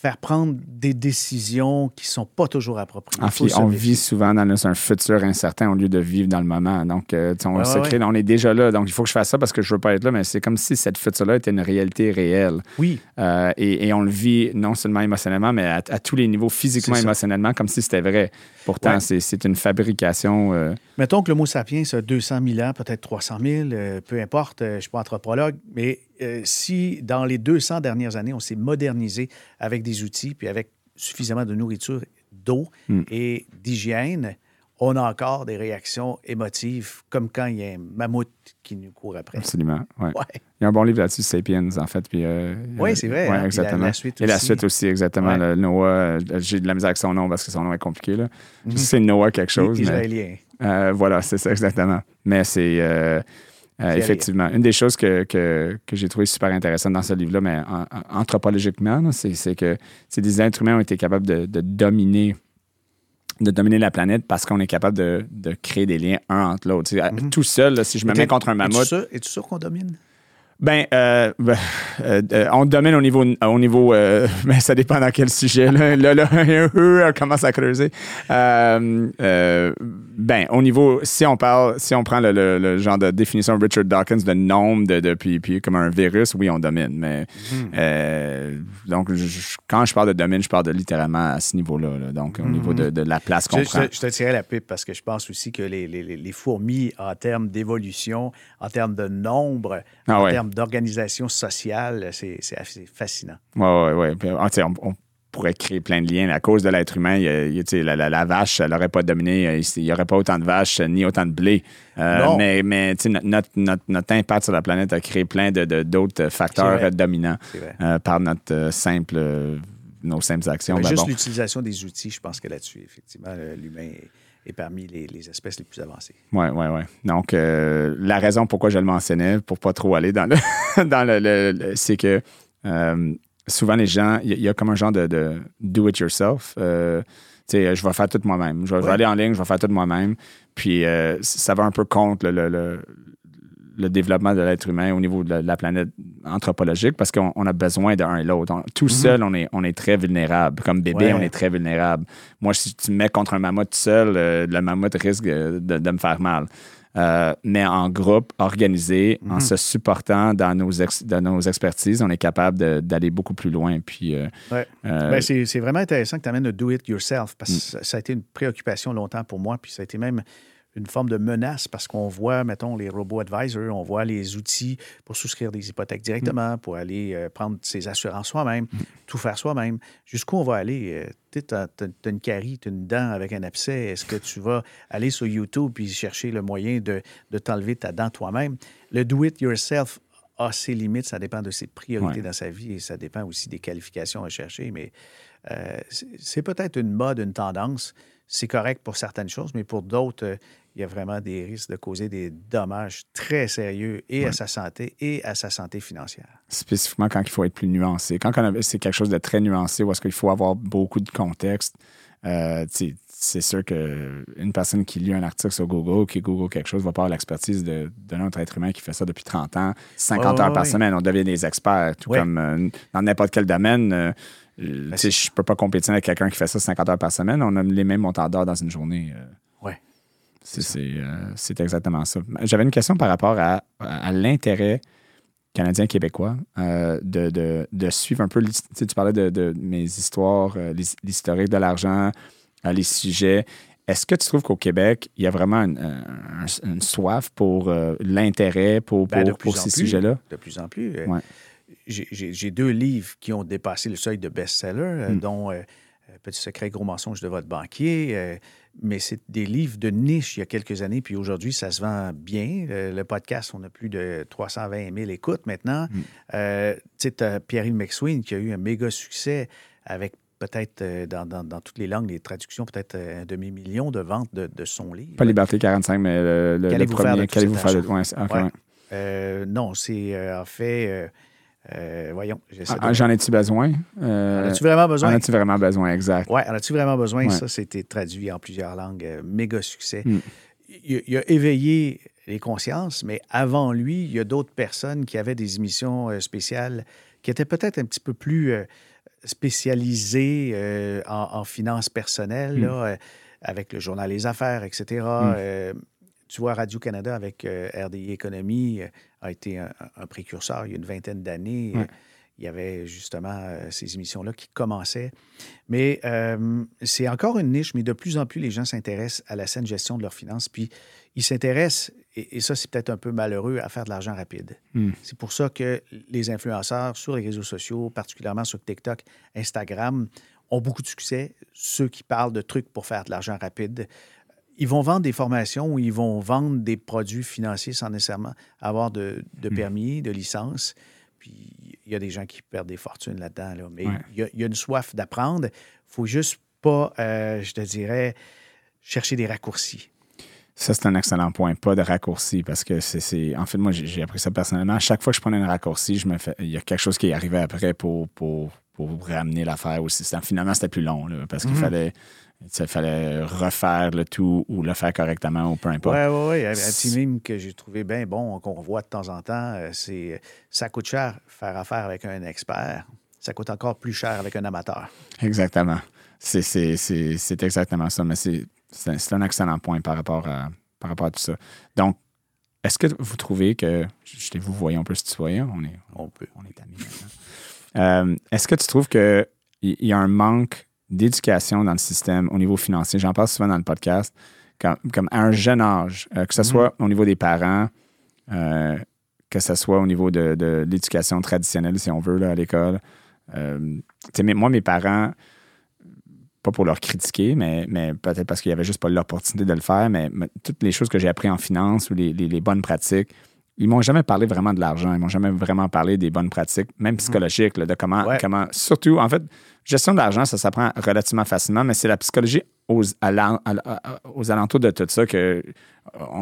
faire prendre des décisions qui ne sont pas toujours appropriées. Se on vit souvent dans un futur incertain au lieu de vivre dans le moment. Donc, euh, on se ouais, on est déjà là. Donc, il faut que je fasse ça parce que je veux pas être là, mais c'est comme si cette futur-là était une réalité réelle. Oui, Euh, et, et on le vit non seulement émotionnellement, mais à, à tous les niveaux, physiquement, émotionnellement, comme si c'était vrai. Pourtant, Ouais. c'est- une fabrication. euh, Mettons que le mot sapiens a 200 000 ans, peut-être 300 000, euh, peu importe, je ne suis pas anthropologue, mais euh, si dans les 200 dernières années, on s'est modernisé avec des outils, puis avec suffisamment de nourriture, d'eau Mm. et d'hygiène, on a encore des réactions émotives, comme quand il y a un mammouth qui nous court après. absolument. ouais. Ouais. Il y a un bon livre là-dessus, Sapiens, en fait. Puis, euh, Oui, euh, c'est vrai, ouais, hein, exactement. la- la suite Et la aussi. suite aussi, exactement. Le Noah, j'ai de la misère avec son nom parce que son nom est compliqué. Là. Mhm. C'est Noah quelque chose. mais- Israélien. Euh, voilà, c'est ça, exactement. Mais c'est euh, euh, effectivement une des choses que, que, que j'ai trouvé super intéressante dans ce livre-là, mais en- en- anthropologiquement, c'est que c'est des êtres humains ont été capables de, de dominer de dominer la planète parce qu'on est capable de, de créer des liens un entre l'autre. Mhm. Tout seul, là, si je me Et mets contre un Es-tu mammouth, sûr, es-tu sûr qu'on domine? Ben, euh, ben, euh, euh, on domine au niveau, au niveau mais ça dépend dans quel sujet. Là, là, là on commence à creuser. ben, au niveau, si on parle, si on prend le, genre de définition de Richard Dawkins de nombre de, de puis, puis, comme un virus, oui, on domine. Mais hmm. donc, quand je parle de domine, je parle de littéralement à ce niveau-là. donc, au niveau de, de, la place qu'on prend. Je, te tirais la pipe parce que je pense aussi que les, les, les fourmis, en termes d'évolution, en termes de nombre, ah en termes d'organisation sociale, c'est assez fascinant. Oui, oui, oui. On, pourrait créer plein de liens. À cause de l'être humain, la, la, vache, elle n'aurait pas dominé. Il n'y aurait pas autant de vaches ni autant de blé. Euh, mais mais notre, notre, notre, impact sur la planète a créé plein d'autres de, facteurs dominants euh, par notre euh, simple, nos simples actions. juste l'utilisation des outils, je pense que là-dessus, effectivement, l'humain est parmi les, espèces les plus avancées. Oui, oui, oui. Donc, euh, la raison pourquoi je le mentionnais, pour pas trop aller dans le, dans le, c'est que euh, souvent les gens, il y, a comme un genre de, do it yourself. Euh, tu sais, je vais faire tout moi-même. Je, vais aller en ligne, je vais faire tout moi-même. Puis ça va un peu contre le, le développement de l'être humain au niveau de la, planète anthropologique parce qu'on a besoin d'un et l'autre. Tout mhm. seul, on est, on est très vulnérable. Comme bébé, on est très vulnérable. Moi, si tu me mets contre un mammouth seul, euh, le mammouth risque de, me faire mal. Euh, mais en groupe, organisé, en mhm. se supportant dans nos, dans nos expertises, on est capable d'aller beaucoup plus loin. Puis, euh, ben, c'est vraiment intéressant que tu amènes le do it yourself parce que mm. ça a été une préoccupation longtemps pour moi. Puis ça a été même une forme de menace parce qu'on voit, mettons, les robots advisors, on voit les outils pour souscrire des hypothèques directement, mm. pour aller euh, prendre ses assurances soi-même, mm. tout faire soi-même. Jusqu'où on va aller? Euh, tu as, une carie, tu as une dent avec un abcès. Est-ce que tu vas aller sur YouTube puis chercher le moyen de, t'enlever ta dent toi-même? Le do-it-yourself a ses limites, ça dépend de ses priorités dans sa vie et ça dépend aussi des qualifications à chercher, mais euh, c'est peut-être une mode, une tendance c'est correct pour certaines choses, mais pour d'autres, euh, il y a vraiment des risques de causer des dommages très sérieux et à sa santé et à sa santé financière. Spécifiquement quand il faut être plus nuancé. Quand c'est quelque chose de très nuancé où est-ce qu'il faut avoir beaucoup de contexte, euh, c'est sûr qu'une personne qui lit un article sur Google, qui Google quelque chose, va pas avoir l'expertise de, d'un autre être humain qui fait ça depuis 30 ans, 50 heures par semaine. On devient des experts, tout comme euh, dans n'importe quel domaine. Euh, ben, je ne peux pas compétir avec quelqu'un qui fait ça 50 heures par semaine. On a les mêmes montants d'heures dans une journée. Euh. Euh, c'est exactement ça. J'avais une question par rapport à, l'intérêt canadien-québécois de, suivre un peu. Tu parlais de, mes histoires, l'historique de l'argent, les sujets. Est-ce que tu trouves qu'au Québec, il y a vraiment une, soif pour l'intérêt pour, ben, pour, ces sujets-là? De plus en plus. Ouais j'ai deux livres qui ont dépassé le seuil de best-seller, euh, hmm. dont euh, euh, Petit secret, gros mensonge de votre banquier. Mais c'est des livres de niche il y a quelques années, puis aujourd'hui, ça se vend bien. le podcast, on a plus de 320 000 écoutes maintenant. Hmm. tu sais, Pierre-Yves McSween qui a eu un méga succès avec peut-être dans, toutes les langues, les traductions, peut-être un demi-million de ventes de, son livre. Pas Liberté 45, mais le, le, premier. Qu'allez-vous faire de... non, c'est en fait euh, voyons. Ah, j'en ai-tu besoin? Euh, en as-tu vraiment besoin? En as-tu vraiment besoin, exact. Oui, en as-tu vraiment besoin? Ça, c'était traduit en plusieurs langues. Euh, méga succès. Hmm. Il, a éveillé les consciences, mais avant lui, il y a d'autres personnes qui avaient des émissions spéciales qui étaient peut-être un petit peu plus spécialisées en, finances personnelles, hmm. avec le journal Les Affaires, etc tu vois, Radio-Canada avec euh, RDI Économie euh, a été un, précurseur il y a une vingtaine d'années. Il y avait justement euh, ces émissions-là qui commençaient. Mais c'est encore une niche, mais de plus en plus, les gens s'intéressent à la saine gestion de leurs finances. Puis ils s'intéressent, et, ça, c'est peut-être un peu malheureux, à faire de l'argent rapide. Hmm. C'est pour ça que les influenceurs sur les réseaux sociaux, particulièrement sur TikTok, Instagram, ont beaucoup de succès. Ceux qui parlent de trucs pour faire de l'argent rapide ils vont vendre des formations ou ils vont vendre des produits financiers sans nécessairement avoir de, hmm. permis, de licence. Puis il y a des gens qui perdent des fortunes là-dedans. Mais il, y a, une soif d'apprendre. Il ne faut juste pas, euh, je te dirais, chercher des raccourcis. Ça, c'est un excellent point. Pas de raccourcis parce que c'est. En fait, moi, j'ai appris ça personnellement. À chaque fois que je prenais un raccourci, je me fais. Il y a quelque chose qui est arrivé après pour, pour, pour ramener l'affaire aussi. Finalement, c'était plus long parce qu'il hmm. fallait il fallait refaire le tout ou le faire correctement ou peu importe. Oui, oui, oui. Un petit mime que j'ai trouvé bien bon, qu'on voit de temps en temps, euh, c'est ça coûte cher faire affaire avec un expert. Ça coûte encore plus cher avec un amateur. Exactement. C'est exactement ça. Mais c'est un excellent point par rapport, à, par rapport à tout ça. Donc, est-ce que vous trouvez que. Je vous voyez, on peut se tutoyer. On est, on peut. On est amis maintenant. Euh, est-ce que tu trouves qu'il y a un manque d'éducation dans le système au niveau financier? J'en parle souvent dans le podcast. Comme, à un jeune âge, euh, que ce mm-hmm. soit au niveau des parents, euh, que ce soit au niveau de, l'éducation traditionnelle, si on veut, là, à l'école. moi, mes parents, pas pour leur critiquer, mais, mais peut-être parce qu'il n'y avait juste pas l'opportunité de le faire, mais, toutes les choses que j'ai appris en finance ou les, bonnes pratiques, ils m'ont jamais parlé vraiment de l'argent. Ils m'ont jamais vraiment parlé des bonnes pratiques, même mm. psychologiques, de comment, comment. Surtout, en fait, gestion de l'argent, ça s'apprend relativement facilement, mais c'est la psychologie aux, aux, alentours de tout ça que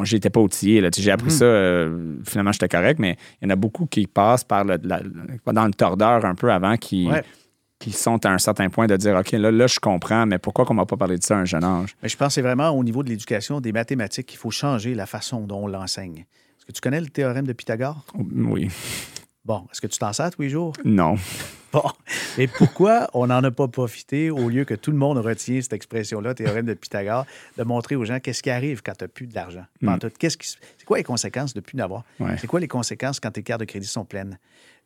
j'étais pas outillé. J'ai appris mm-hmm. ça, euh, finalement, j'étais correct, mais il y en a beaucoup qui passent par le, dans le tordeur un peu avant qui qui sont à un certain point de dire OK, là, là je comprends, mais pourquoi qu'on ne m'a pas parlé de ça à un jeune âge? Mais je pense que c'est vraiment au niveau de l'éducation, des mathématiques, qu'il faut changer la façon dont on l'enseigne. Est-ce que tu connais le théorème de Pythagore? Oui. Bon, est-ce que tu t'en sers tous les jours? Non. Bon. Et pourquoi on n'en a pas profité au lieu que tout le monde retient cette expression-là, théorème de Pythagore, de montrer aux gens qu'est-ce qui arrive quand tu n'as plus d'argent? Hmm. Qu'est-ce qui... C'est quoi les conséquences de plus n'avoir? C'est quoi les conséquences quand tes cartes de crédit sont pleines?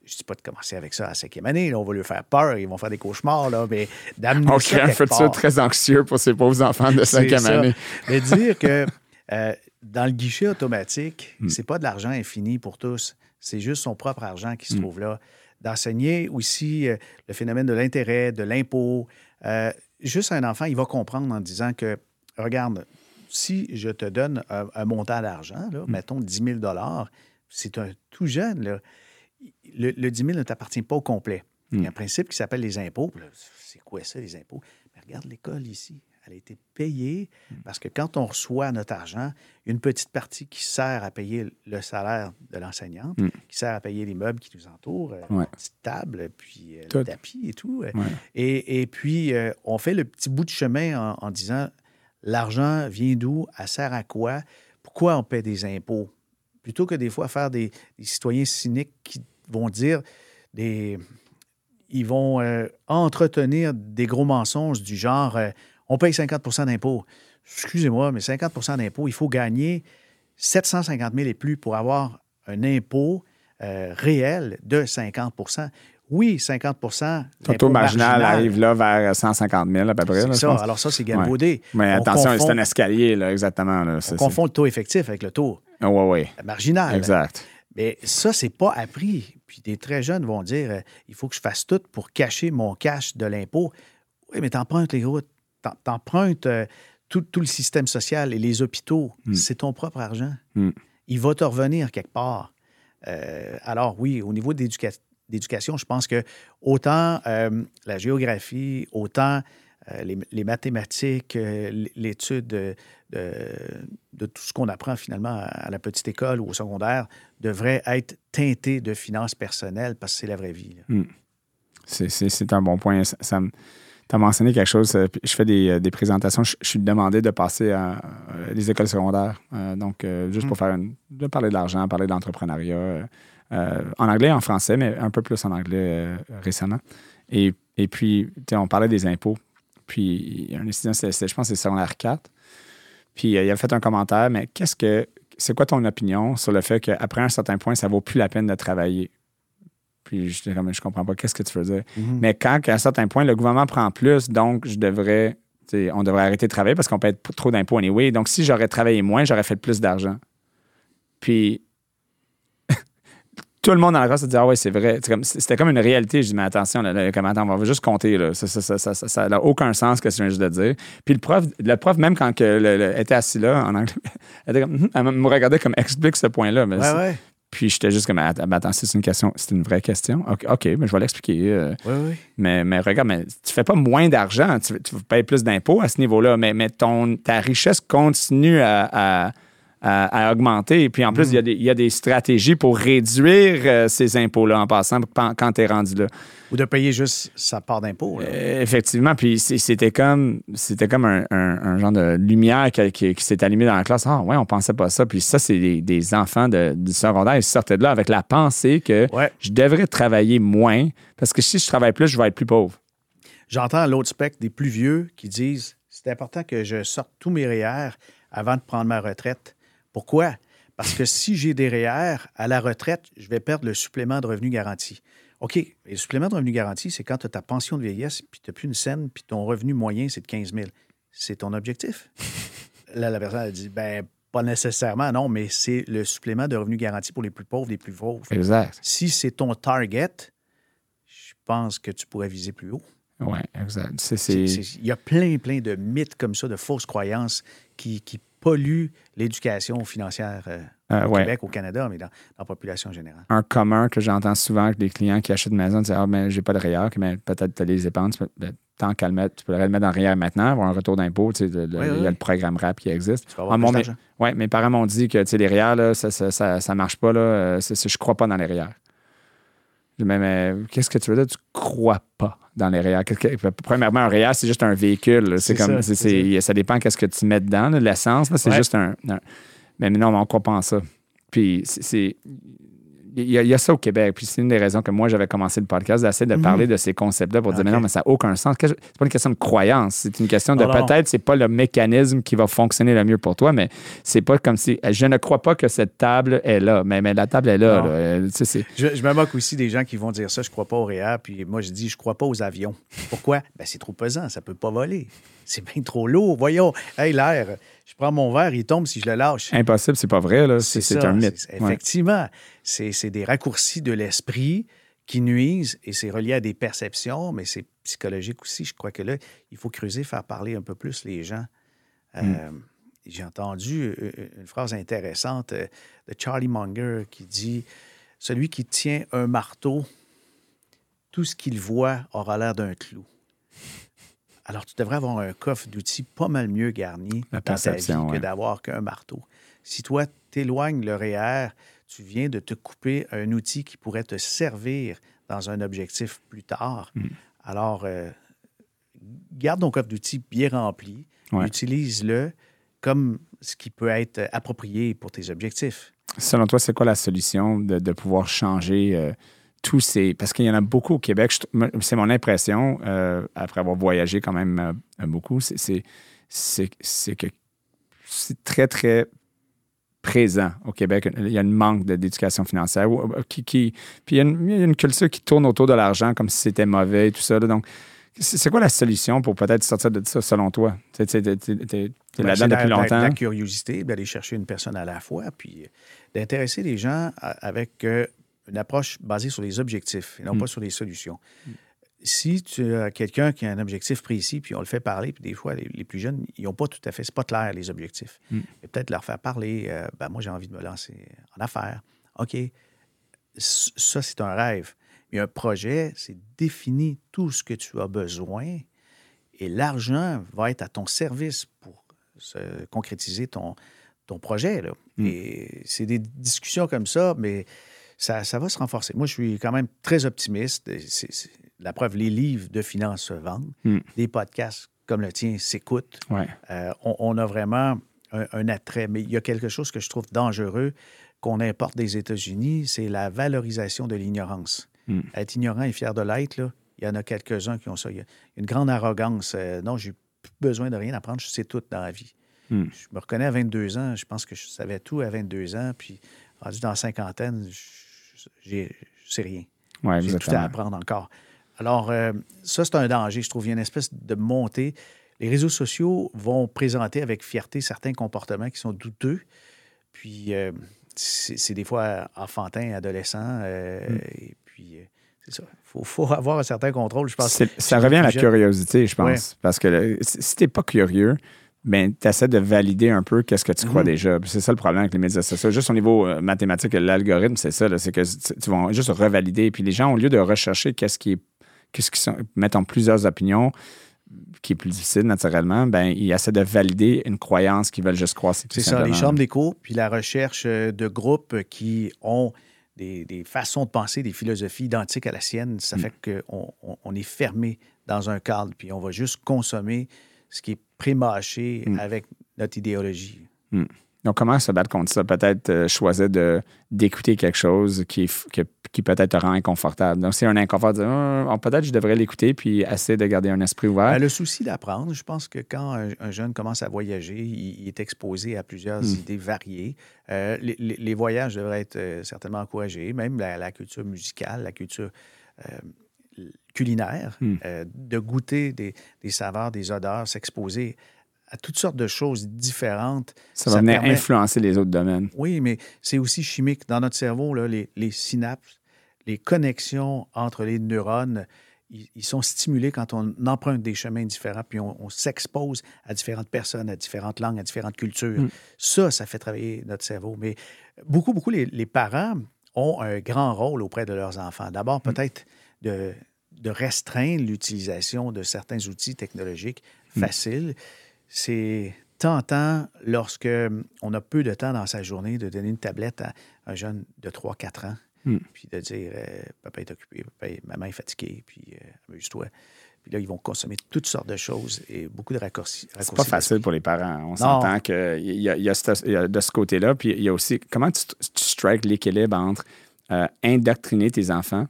je dis pas de commencer avec ça à la cinquième année. on va lui faire peur, ils vont faire des cauchemars, là, mais d'amener On crée un futur très anxieux pour ces pauvres enfants de cinquième année. mais dire que euh, dans le guichet automatique, ce hmm. c'est pas de l'argent infini pour tous. C'est juste son propre argent qui se hmm. trouve là. D'enseigner aussi euh, le phénomène de l'intérêt, de l'impôt. Euh, juste un enfant, il va comprendre en disant que, regarde, si je te donne un, montant d'argent, hmm. mettons 10 000 c'est un tout jeune, là le, 10 000 ne t'appartient pas au complet. Il y a un hmm. principe qui s'appelle les impôts. C'est quoi ça, les impôts? Mais regarde l'école ici. Elle a été payée hmm. parce que quand on reçoit notre argent, une petite partie qui sert à payer le salaire de l'enseignante, hmm. qui sert à payer les meubles qui nous entourent, euh, la petite table, puis euh, le tapis et tout. Euh. Et, puis, on fait le petit bout de chemin en, disant l'argent vient d'où? Elle sert à quoi? Pourquoi on paie des impôts? Plutôt que des fois faire des citoyens cyniques qui vont dire des. Ils vont euh, entretenir des gros mensonges du genre euh, on paye 50% d'impôts. Excusez-moi, mais 50% d'impôts, il faut gagner 750 000 et plus pour avoir un impôt euh, réel de 50% oui, 50% Ton taux marginal, arrive là vers 150 000 à peu près. C'est ça. Alors, ça, c'est galvaudé. Mais attention, c'est un escalier, là, exactement. Là. On confond le taux effectif avec le taux ouais, marginal. Exact. Mais ça, c'est pas appris. Puis des très jeunes vont dire euh, il faut que je fasse tout pour cacher mon cash de l'impôt. Oui, mais t'empruntes les routes, t'empruntes euh, tout, le système social et les hôpitaux. Hmm. C'est ton propre argent. Hmm. Il va te revenir quelque part. Euh, alors oui, au niveau d'éducation, je pense que autant la géographie, autant les, mathématiques, l'étude de, de, tout ce qu'on apprend finalement à la petite école ou au secondaire devrait être teinté de finances personnelles parce que c'est la vraie vie. Hmm. C'est un bon point. Ça, tu as mentionné quelque chose. Euh, je fais des, euh, présentations. Je, suis demandé de passer à, des écoles secondaires. Euh, donc, juste pour hmm. faire une, de parler de l'argent, parler d'entrepreneuriat. en anglais, en français, mais un peu plus en anglais récemment. Et, et puis, on parlait des impôts. Puis, un étudiant, je pense que c'est secondaire 4. Puis euh, il a fait un commentaire, mais qu'est-ce que c'est quoi ton opinion sur le fait qu'après un certain point, ça vaut plus la peine de travailler? Puis je comme je comprends pas qu'est-ce que tu veux dire. Mm-hmm. Mais quand à un certain point, le gouvernement prend plus, donc je devrais, on devrait arrêter de travailler parce qu'on paie trop d'impôts anyway. Donc si j'aurais travaillé moins, j'aurais fait plus d'argent. Puis tout le monde dans la classe se dit Ah ouais, c'est vrai. C'était comme, une réalité. Je dis Mais attention, là, comme, attends, on va juste compter. Là. Ça n'a aucun sens que ce que je viens juste de dire. Puis le prof, le prof même quand que le, était assis là en anglais, elle, me regardait comme explique ce point-là. Mais ouais, ouais. Puis j'étais juste comme Attends, c'est une question, c'est une vraie question. OK, mais je vais l'expliquer. Euh. oui, oui. Mais, mais regarde, mais tu fais pas moins d'argent, tu, tu payes plus d'impôts à ce niveau-là, mais, mais ton, ta richesse continue à à, augmenter. Et puis en plus, il, y a y a des stratégies pour réduire euh, ces impôts-là en passant quand, tu es rendu là. Ou de payer juste sa part d'impôt. Euh, effectivement, puis c'était comme c'était comme un, un- un genre de lumière qui, qui- qui s'est allumée dans la classe. Ah ouais, on pensait pas ça. Puis ça, c'est des, des enfants de, du secondaire. Ils sortaient de là avec la pensée que Ouais. je devrais travailler moins parce que si je travaille plus, je vais être plus pauvre. J'entends l'autre spectre des plus vieux qui disent c'est important que je sorte tous mes REER avant de prendre ma retraite. Pourquoi? Parce que si j'ai des REER à la retraite, je vais perdre le supplément de revenu garanti. OK, et le supplément de revenu garanti, c'est quand tu as ta pension de vieillesse, puis tu n'as plus une scène, puis ton revenu moyen, c'est de 15 000. C'est ton objectif? Là, la personne a dit, ben, pas nécessairement, non, mais c'est le supplément de revenu garanti pour les plus pauvres, les plus pauvres. Exact. Si c'est ton target, je pense que tu pourrais viser plus haut. Oui, exact. Il y a plein, plein de mythes comme ça, de fausses croyances qui, qui polluent l'éducation financière euh, Euh, au ouais. Québec, au Canada, mais dans, dans la population générale. un commun que j'entends souvent avec des clients qui achètent une maison, disent Ah, ben, j'ai pas de REER, mais peut-être tu as les épargnes, ben, tant qu'à le mettre, tu peux le mettre dans REER maintenant, avoir un retour d'impôt. tu sais, le- le- Oui, il y a le programme RAP qui existe. Tu vas avoir Ah, mon- mes, ouais, mes parents m'ont dit que tu sais, les REER, là, ça, ça, ça, ça marche pas. Là, euh, je crois pas dans les REER. Mais, mais qu'est-ce que tu veux dire? Tu crois pas dans les REER. Premièrement, un REER, c'est juste un véhicule. C'est comme, ça, dépend qu'est-ce que tu mets dedans. L'essence, c'est Ouais. juste un, un- Mais non, mais on croit pas en ça. Puis c'est. Il y, a, il y a ça au Québec. Puis c'est une des raisons que moi, j'avais commencé le podcast, d'essayer de parler de ces concepts-là pour dire, mais Mhm. Non, mais ça n'a aucun sens. C'est pas une question de croyance. C'est une question de peut-être, c'est pas le mécanisme qui va fonctionner le mieux pour toi, mais c'est pas comme si. Je ne crois pas que cette table est là. Mais, mais la table est là. Euh, tu sais, c'est- Je, je me moque aussi des gens qui vont dire ça, je crois pas au REER, puis moi je dis, je crois pas aux avions. Pourquoi? Ben, c'est trop pesant, ça peut pas voler. C'est bien trop lourd. Voyons, hey, l'air, je prends mon verre, il tombe si je le lâche. impossible, c'est pas vrai. là. C'est un mythe. Ouais. Effectivement, c'est c'est des raccourcis de l'esprit qui nuisent et c'est relié à des perceptions, mais c'est psychologique aussi. Je crois que là, il faut creuser, faire parler un peu plus les gens. Euh, Mm. J'ai entendu euh, une phrase intéressante euh, de Charlie Munger qui dit Celui qui tient un marteau, tout ce qu'il voit aura l'air d'un clou. Alors, tu devrais avoir un coffre d'outils pas mal mieux garni La dans ta vie que d'avoir qu'un marteau. Si toi, t'éloignes le REER, tu viens de te couper un outil qui pourrait te servir dans un objectif plus tard. Mm. Alors, euh, garde ton coffre d'outils bien rempli, Ouais. utilise-le comme ce qui peut être approprié pour tes objectifs. Selon toi, c'est quoi la solution de, de pouvoir changer euh, tous ces. Parce qu'il y en a beaucoup au Québec. C'est mon impression, euh, après avoir voyagé quand même euh, beaucoup, c'est- que c'est très, très présent au Québec. Il y a un manque d'éducation financière. euh, Qui, qui- puis il y, a une, il y a une culture qui tourne autour de l'argent comme si c'était mauvais et tout ça. là. Donc, c'est quoi la solution pour peut-être sortir de ça, selon toi? Tu es Ben, là-dedans depuis la- la- longtemps. La, curiosité, d'aller chercher une personne à la fois, puis d'intéresser les gens avec euh, une approche basée sur les objectifs et non Mm. pas sur les solutions. Si tu as quelqu'un qui a un objectif précis, puis on le fait parler, puis des fois, les, les plus jeunes, ils n'ont pas tout à fait, c'est pas clair, les objectifs. Mm. Mais peut-être leur faire parler, euh, ben, moi, j'ai envie de me lancer en affaires. OK, ça, c'est un rêve. Mais un projet, c'est définir tout ce que tu as besoin et l'argent va être à ton service pour se concrétiser ton, ton projet. Là. Et c'est des discussions comme ça, mais ça, ça va se renforcer. Moi, je suis quand même très optimiste. La preuve, les livres de finances se vendent. Mm. Les podcasts comme le tien s'écoutent. Ouais. Euh, on, on a vraiment un, un attrait. Mais il y a quelque chose que je trouve dangereux qu'on importe des États-Unis, c'est la valorisation de l'ignorance. Mm. Être ignorant et fier de l'être, là, il y en a quelques-uns qui ont ça. Il y a une grande arrogance. Euh, non, j'ai plus besoin de rien apprendre, je sais tout dans la vie. Mm. Je me reconnais à 22 ans, je pense que je savais tout à 22 ans, puis rendu dans la cinquantaine, je je sais rien. Ouais, J'ai tout à apprendre encore. Alors, euh, ça, c'est un danger, je trouve. Il y a une espèce de montée. Les réseaux sociaux vont présenter avec fierté certains comportements qui sont douteux. Puis, euh, c'est des fois enfantin, adolescent. euh, Mm. Et puis, c'est ça. Il faut, faut avoir un certain contrôle, je pense. Ça revient à la curiosité, je pense. Ouais. Parce que si si t'es pas curieux, ben, tu essaies de valider un peu qu'est-ce que tu crois Mhm. déjà. C'est ça le problème avec les médias sociaux. Juste au niveau euh, mathématique, l'algorithme, c'est ça. C'est que tu, vas juste revalider. Puis les gens, au lieu de rechercher qu'est-ce qui est, qu'est-ce qui sont, mettent en plusieurs opinions, qui est plus difficile naturellement, ben ils essaient de valider une croyance qu'ils veulent juste croire. C'est ça, les chambres d'écho, puis la recherche euh, de groupes qui ont des, façons de penser, des philosophies identiques à la sienne, ça mm. fait qu'on on, est fermé dans un cadre, puis on va juste consommer ce qui est pré-mâché mm. avec notre idéologie. Mm. Donc, comment se battre contre ça? Peut-être euh, choisir de, d'écouter quelque chose qui, qui, peut-être te rend inconfortable. Donc, c'est un inconfort, de, oh, peut-être je devrais l'écouter puis essayer de garder un esprit ouvert. Ben, le souci d'apprendre, je pense que quand un, jeune commence à voyager, il, est exposé à plusieurs hmm. idées variées. Euh, les, voyages devraient être euh, certainement encouragés, même la, culture musicale, la culture culinaire, hmm. de goûter des, des saveurs, des odeurs, s'exposer à toutes sortes de choses différentes. Ça, va venir influencer les autres domaines. Oui, mais c'est aussi chimique. Dans notre cerveau, là, les, synapses, les connexions entre les neurones, ils, sont stimulés quand on emprunte des chemins différents, puis on, s'expose à différentes personnes, à différentes langues, à différentes cultures. Mm. Ça, ça fait travailler notre cerveau. Mais beaucoup, beaucoup, les, parents ont un grand rôle auprès de leurs enfants. D'abord, mm. De, de restreindre l'utilisation de certains outils technologiques mm. faciles c'est tentant lorsque on a peu de temps dans sa journée de donner une tablette à un jeune de 3-4 ans, hmm. puis de dire euh, Papa est occupé, maman est fatiguée, puis euh, amuse-toi. Puis là, ils vont consommer toutes sortes de choses et beaucoup de raccourcis. C'est pas facile pour les parents. On s'entend qu'il y, y, a de ce côté-là. Puis il y a aussi comment tu, tu strikes l'équilibre entre euh, indoctriner tes enfants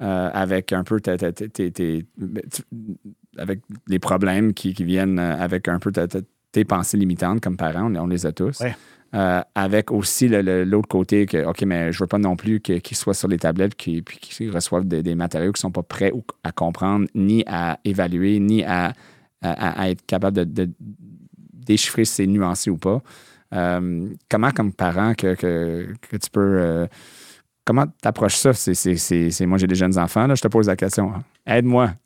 avec un peu tes, avec les problèmes qui, viennent euh, avec un peu tes pensées limitantes comme parents, on, les a tous. Euh, avec aussi l'autre côté que, OK, mais je veux pas non plus qu'ils soient sur les tablettes et qu'ils reçoivent des, matériaux qui sont pas prêts à comprendre, ni à évaluer, ni à, être capable de, déchiffrer si c'est nuancé ou pas. Euh, comment, comme parent, que, tu peux. Comment tu approches ça? C'est, moi, j'ai des jeunes enfants, là, je te pose la question. Aide-moi.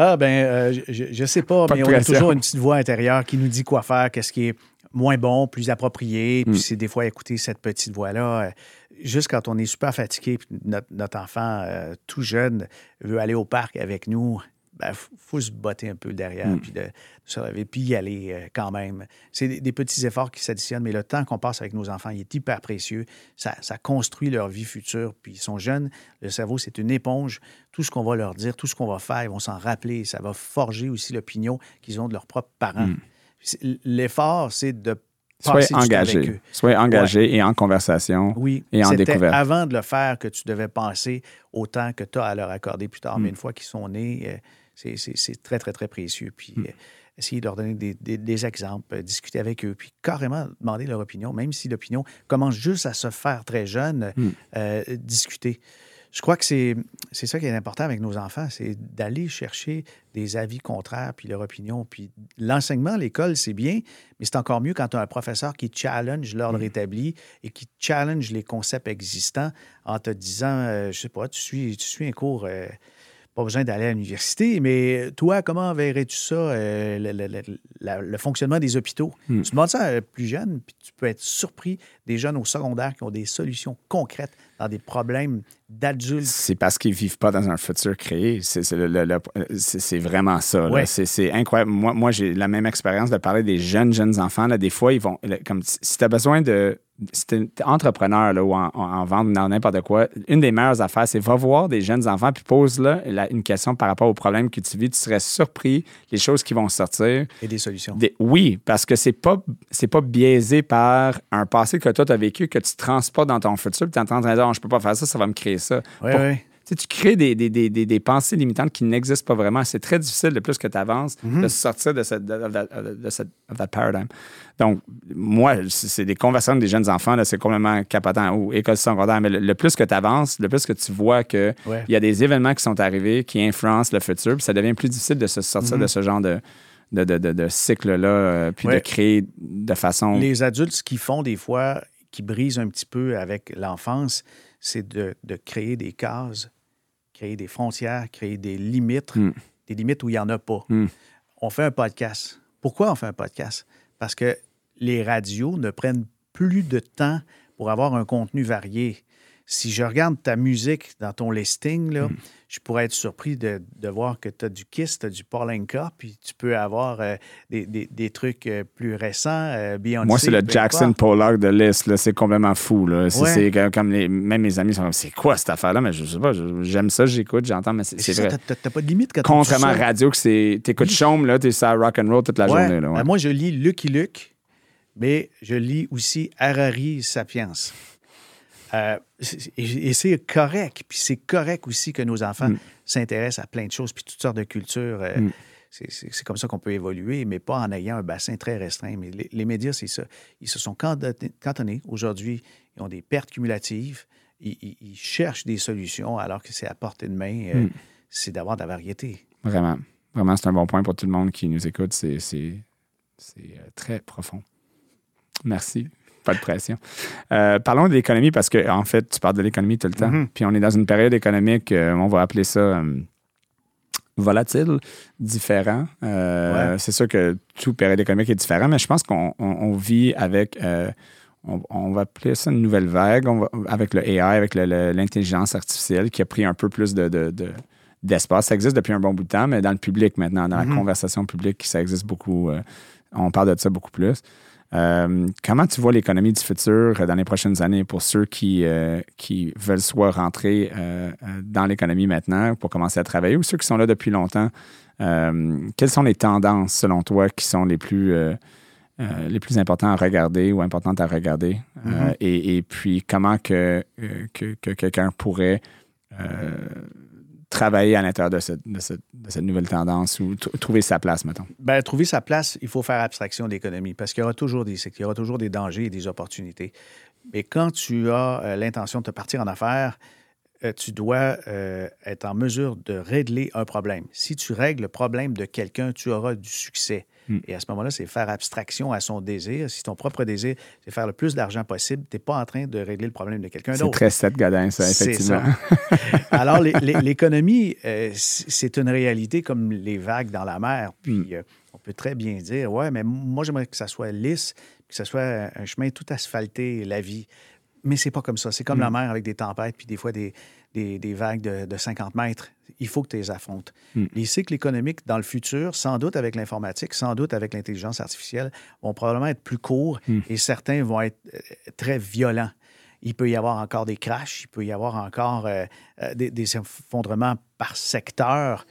Ah, ben, euh, je ne sais pas, mais on a toujours une petite voix intérieure qui nous dit quoi faire, qu'est-ce qui est moins bon, plus approprié. Puis hmm. c'est des fois écouter cette petite voix-là. Euh, juste quand on est super fatigué, notre, enfant euh, tout jeune veut aller au parc avec nous, ben, faut se botter un peu derrière, hmm. puis de, se lever, puis y aller euh, quand même. C'est des, petits efforts qui s'additionnent, mais le temps qu'on passe avec nos enfants, il est hyper précieux. Ça, construit leur vie future, puis ils sont jeunes. Le cerveau, c'est une éponge. Tout ce qu'on va leur dire, tout ce qu'on va faire, ils vont s'en rappeler. Ça va forger aussi l'opinion qu'ils ont de leurs propres parents. Hmm. L'effort, c'est de Soyez engagé. Soyez engagé et en conversation oui, et en découverte. avant de le faire que tu devais penser au temps que tu as à leur accorder plus tard. Mais hmm. une fois qu'ils sont nés, euh, c'est très, très, très précieux. Puis hmm. euh, essayer de leur donner des, exemples, euh, discuter avec eux, puis carrément demander leur opinion, même si l'opinion commence juste à se faire très jeune, hmm. euh, discuter. Je crois que c'est ça qui est important avec nos enfants, c'est d'aller chercher des avis contraires, puis leur opinion. Puis l'enseignement, l'école, c'est bien, mais c'est encore mieux quand tu as un professeur qui challenge l'ordre hmm. établi et qui challenge les concepts existants en te disant, je sais pas, tu suis, tu suis un cours pas besoin d'aller à l'université, mais toi, comment verrais-tu ça, euh, le, fonctionnement des hôpitaux? Hmm. Tu demandes ça à plus jeune, puis tu peux être surpris des jeunes au secondaire qui ont des solutions concrètes dans des problèmes d'adultes. C'est parce qu'ils ne vivent pas dans un futur créé. C'est vraiment ça. C'est incroyable. Moi, moi j'ai la même expérience de parler des jeunes, jeunes enfants. Là, des fois, ils vont. Comme si tu as besoin de si tu entrepreneur là, ou en, en, vente dans n'importe quoi, une des meilleures affaires, c'est va voir des jeunes enfants puis pose-leur une question par rapport au problème que tu vis. Tu serais surpris les choses qui vont sortir. Et des solutions. oui, parce que c'est pas c'est pas biaisé par un passé que toi tu as vécu que tu transportes dans ton futur. Puis tu es en train de dire oh, je peux pas faire ça, ça va me créer ça. Oui, oui tu crées des, des, des, des, pensées limitantes qui n'existent pas vraiment. C'est très difficile, de plus que tu avances, mhm. de sortir de cette, de, de, cette paradigme. Donc, moi, c'est des conversations des jeunes enfants, c'est complètement capotant ou école secondaire. Mais le, plus que tu avances, le plus que tu vois qu'il il y a des événements qui sont arrivés qui influencent le futur, puis ça devient plus difficile de se sortir mhm. de ce genre de, de, de, de, cycle-là, euh, puis de créer de façon. Les adultes, ce qu'ils font des fois, qui brisent un petit peu avec l'enfance, c'est de, de, créer des cases créer des frontières, créer des limites, hmm. des limites où il n'y en a pas. Hmm. On fait un podcast. Pourquoi on fait un podcast? Parce que les radios ne prennent plus de temps pour avoir un contenu varié. Si je regarde ta musique dans ton listing, là, Mm. je pourrais être surpris de, de voir que tu as du Kiss, tu as du Paulinka, puis tu peux avoir euh, des, des- des trucs euh, plus récents, euh, Beyoncé. Moi, c'est le Jackson. Pollock de liste. C'est complètement fou. Là. C'est, Ouais. c'est comme- les, même mes amis sont comme c'est quoi cette affaire-là? Mais je sais pas. j'aime ça, j'écoute, j'entends, mais c'est, ça, vrai. t'as- pas de limite quand Contrairement à radio, que c'est. T'écoutes Chaume, là, t'es sur rock and roll toute la Ouais. journée. Là, ouais. Ben, moi, je lis Lucky Luke, mais je lis aussi Harari Sapiens. Euh, et c'est correct. Puis c'est correct aussi que nos enfants Mm. s'intéressent à plein de choses, puis toutes sortes de cultures. euh, Mm. c'est- comme ça qu'on peut évoluer, mais pas en ayant un bassin très restreint. Mais les, les médias, c'est ça. Ils se sont cantonnés-. Aujourd'hui, ils ont des pertes cumulatives. Ils, ils- ils cherchent des solutions alors que c'est à portée de main. euh, Mm. C'est d'avoir de la variété. Vraiment. Vraiment, c'est un bon point pour tout le monde qui nous écoute. C'est, très profond. Merci. Pas de pression. Euh, parlons de l'économie parce que, en fait, tu parles de l'économie tout le temps. Mhm. Puis on est dans une période économique, euh, on va appeler ça euh, volatile, différent. C'est sûr que toute période économique est différente, mais je pense qu'on on- on vit avec. on, on va appeler ça une nouvelle vague on va- avec le AI, avec l'intelligence artificielle qui a pris un peu plus de, de- de- d'espace. Ça existe depuis un bon bout de temps, mais dans le public maintenant, dans la conversation publique, ça existe beaucoup. euh, on parle de ça beaucoup plus. Euh, comment tu vois l'économie du futur euh, dans les prochaines années pour ceux qui, euh, qui veulent soit rentrer dans l'économie maintenant pour commencer à travailler ou ceux qui sont là depuis longtemps? Quelles sont les tendances, selon toi, qui sont les plus, euh, les plus importantes à regarder ou importantes à regarder? Euh, Mhm. et, et puis, comment que, que, que quelqu'un pourrait euh, travailler à l'intérieur de cette, nouvelle tendance ou trouver sa place, mettons? Ben, trouver sa place, il faut faire abstraction de l'économie parce qu'il y aura toujours des cycles, il y aura toujours des dangers et des opportunités. Mais quand tu as euh, l'intention de te partir en affaires, euh, tu dois euh, être en mesure de régler un problème. Si tu règles le problème de quelqu'un, tu auras du succès. Hmm. Et à ce moment-là, c'est faire abstraction à son désir. Si ton propre désir, c'est faire le plus d'argent possible, tu n'es pas en train de régler le problème de quelqu'un C'est d'autre. très Seth Godin, ça, C'est effectivement. Alors, l'économie, euh, c'est une réalité comme les vagues dans la mer. Puis, Mm. euh, on peut très bien dire, ouais, mais moi, j'aimerais que ça soit lisse, que ça soit un chemin tout asphalté, la vie. Mais c'est pas comme ça. C'est comme Mm. la mer avec des tempêtes, puis des fois des, des- des vagues de, de 50 mètres. Il faut que tu les affrontes. Mm. Les cycles économiques dans le futur, sans doute avec l'informatique, sans doute avec l'intelligence artificielle, vont probablement être plus courts Mm. et certains vont être euh, très violents. Il peut y avoir encore des crashs, il peut y avoir encore euh, euh, des, des effondrements par secteur.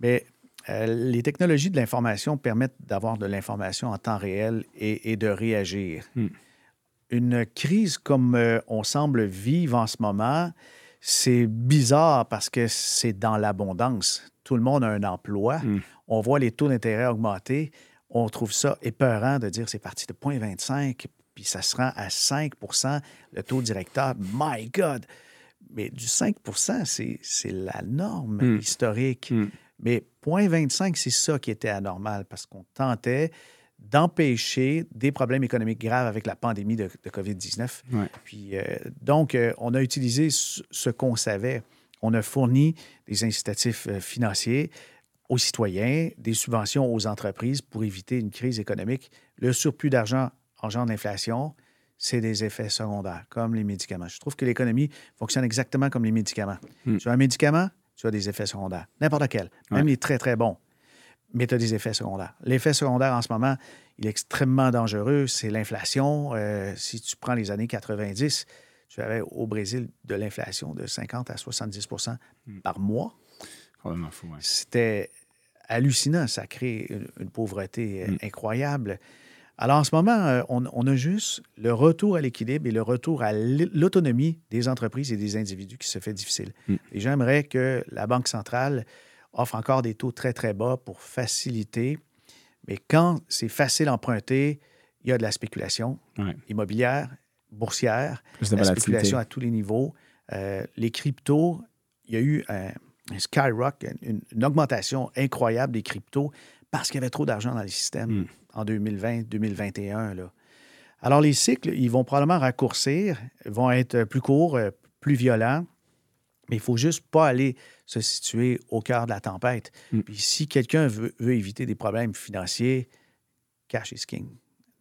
Mais euh, les technologies de l'information permettent d'avoir de l'information en temps réel et, et de réagir. Mm. Une crise comme euh, on semble vivre en ce moment, c'est bizarre parce que c'est dans l'abondance. Tout le monde a un emploi. Mm. On voit les taux d'intérêt augmenter. On trouve ça épeurant de dire c'est parti de 0,25 puis ça se rend à 5% le taux directeur. My God! Mais du 5 c'est la norme Mm. historique. Mm. Mais 0,25 c'est ça qui était anormal parce qu'on tentait d'empêcher des problèmes économiques graves avec la pandémie de, de COVID-19. Ouais. Puis, euh, donc, euh, on a utilisé ce, qu'on savait. On a fourni des incitatifs euh, financiers aux citoyens, des subventions aux entreprises pour éviter une crise économique. Le surplus d'argent engendre l'inflation. C'est des effets secondaires, comme les médicaments. Je trouve que l'économie fonctionne exactement comme les médicaments. Mm. Tu as un médicament, tu as des effets secondaires. N'importe quel, même Ouais. les très, très bons. Mais tu as des effets secondaires. L'effet secondaire en ce moment, il est extrêmement dangereux. C'est l'inflation. Euh, si tu prends les années 90, tu avais au Brésil de l'inflation de 50 à 70 par mois. Complètement fou, ouais. C'était hallucinant. Ça crée une, une pauvreté euh, Mm. incroyable. Alors, en ce moment, euh, on, on a juste le retour à l'équilibre et le retour à l'autonomie des entreprises et des individus qui se fait difficile. Mm. Et j'aimerais que la Banque centrale offre encore des taux très, très bas pour faciliter. Mais quand c'est facile à emprunter, il y a de la spéculation Ouais. immobilière, boursière, Plus de la volatilité. spéculation à tous les niveaux. Euh, les cryptos, il y a eu un, un skyrock, une, une augmentation incroyable des cryptos parce qu'il y avait trop d'argent dans les systèmes Mm. en 2020, 2021. Là. Alors, les cycles, ils vont probablement raccourcir, vont être plus courts, euh, plus violents, mais il ne faut juste pas aller se situer au cœur de la tempête. Mm. Puis si quelqu'un veut, veut éviter des problèmes financiers, cash is king.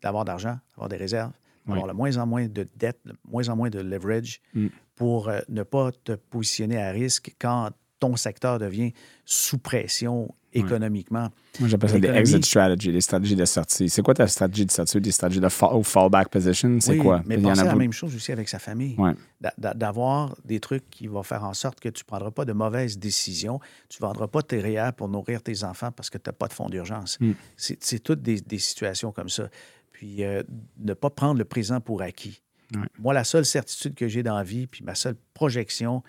D'avoir d'argent, d'avoir des réserves, d'avoir de moins en moins de dettes, de moins en moins de leverage Mm. pour euh, ne pas te positionner à risque quand ton secteur devient sous pression économiquement. Moi, j'appelle ça des exit strategies, des stratégies de sortie. C'est quoi ta stratégie de sortie, des stratégies de fallback position? C'est oui, quoi? Mais penser à la même chose aussi avec sa famille. Ouais. D'avoir des trucs qui vont faire en sorte que tu ne prendras pas de mauvaises décisions. Tu ne vendras pas tes réels pour nourrir tes enfants parce que tu n'as pas de fonds d'urgence. Mm. C'est toutes des, des, situations comme ça. Puis euh, ne pas prendre le présent pour acquis. Ouais. Moi, la seule certitude que j'ai dans la vie, puis ma seule projection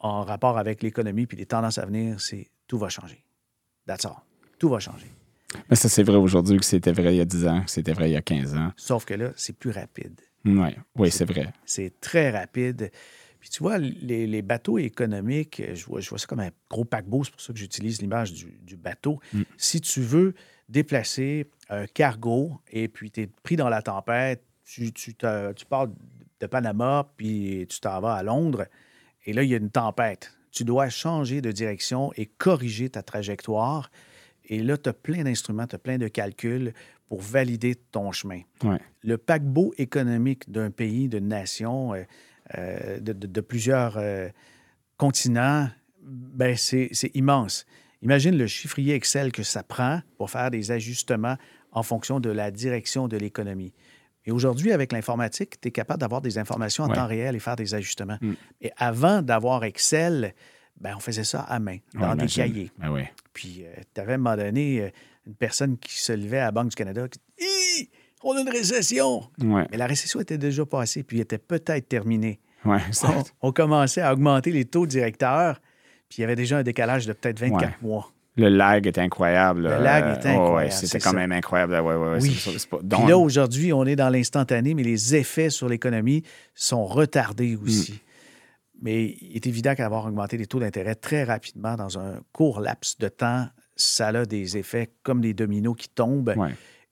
en rapport avec l'économie puis les tendances à venir, c'est tout va changer. That's all. Tout va changer. Mais ça, c'est vrai aujourd'hui que c'était vrai il y a 10 ans, que c'était vrai il y a 15 ans. Sauf que là, c'est plus rapide. Ouais. Oui, c'est vrai. C'est très rapide. Puis tu vois, les, les, bateaux économiques, je vois, je vois ça comme un gros paquebot, c'est pour ça que j'utilise l'image du, du, bateau. Mm. Si tu veux déplacer un cargo et puis tu es pris dans la tempête, tu, tu, tu pars de Panama, puis tu t'en vas à Londres, et là, il y a une tempête. Tu dois changer de direction et corriger ta trajectoire. Et là, tu as plein d'instruments, tu as plein de calculs pour valider ton chemin. Ouais. Le paquebot économique d'un pays, d'une nation, euh, euh, de, de, de, plusieurs euh, continents, ben c'est immense. Imagine le chiffrier Excel que ça prend pour faire des ajustements en fonction de la direction de l'économie. Et aujourd'hui, avec l'informatique, tu es capable d'avoir des informations en Ouais. temps réel et faire des ajustements. Mm. Et avant d'avoir Excel, ben, on faisait ça à main, dans Ouais, des imagine. cahiers. Ben oui. Puis, tu avais à un moment donné euh, une personne qui se levait à la Banque du Canada qui dit! On a une récession. Ouais. Mais la récession était déjà passée, puis était peut-être terminée. Ouais, On, on commençait à augmenter les taux directeurs, puis il y avait déjà un décalage de peut-être 24 Ouais. mois. Le lag était incroyable. Le lag Euh, était ouais, ouais, incroyable, C'était quand ça. même incroyable. Ouais, Oui. pas- Puis là, aujourd'hui, on est dans l'instantané, mais les effets sur l'économie sont retardés aussi. Mm. Mais il est évident qu'avoir augmenté les taux d'intérêt très rapidement dans un court laps de temps, ça a des effets comme des dominos qui tombent.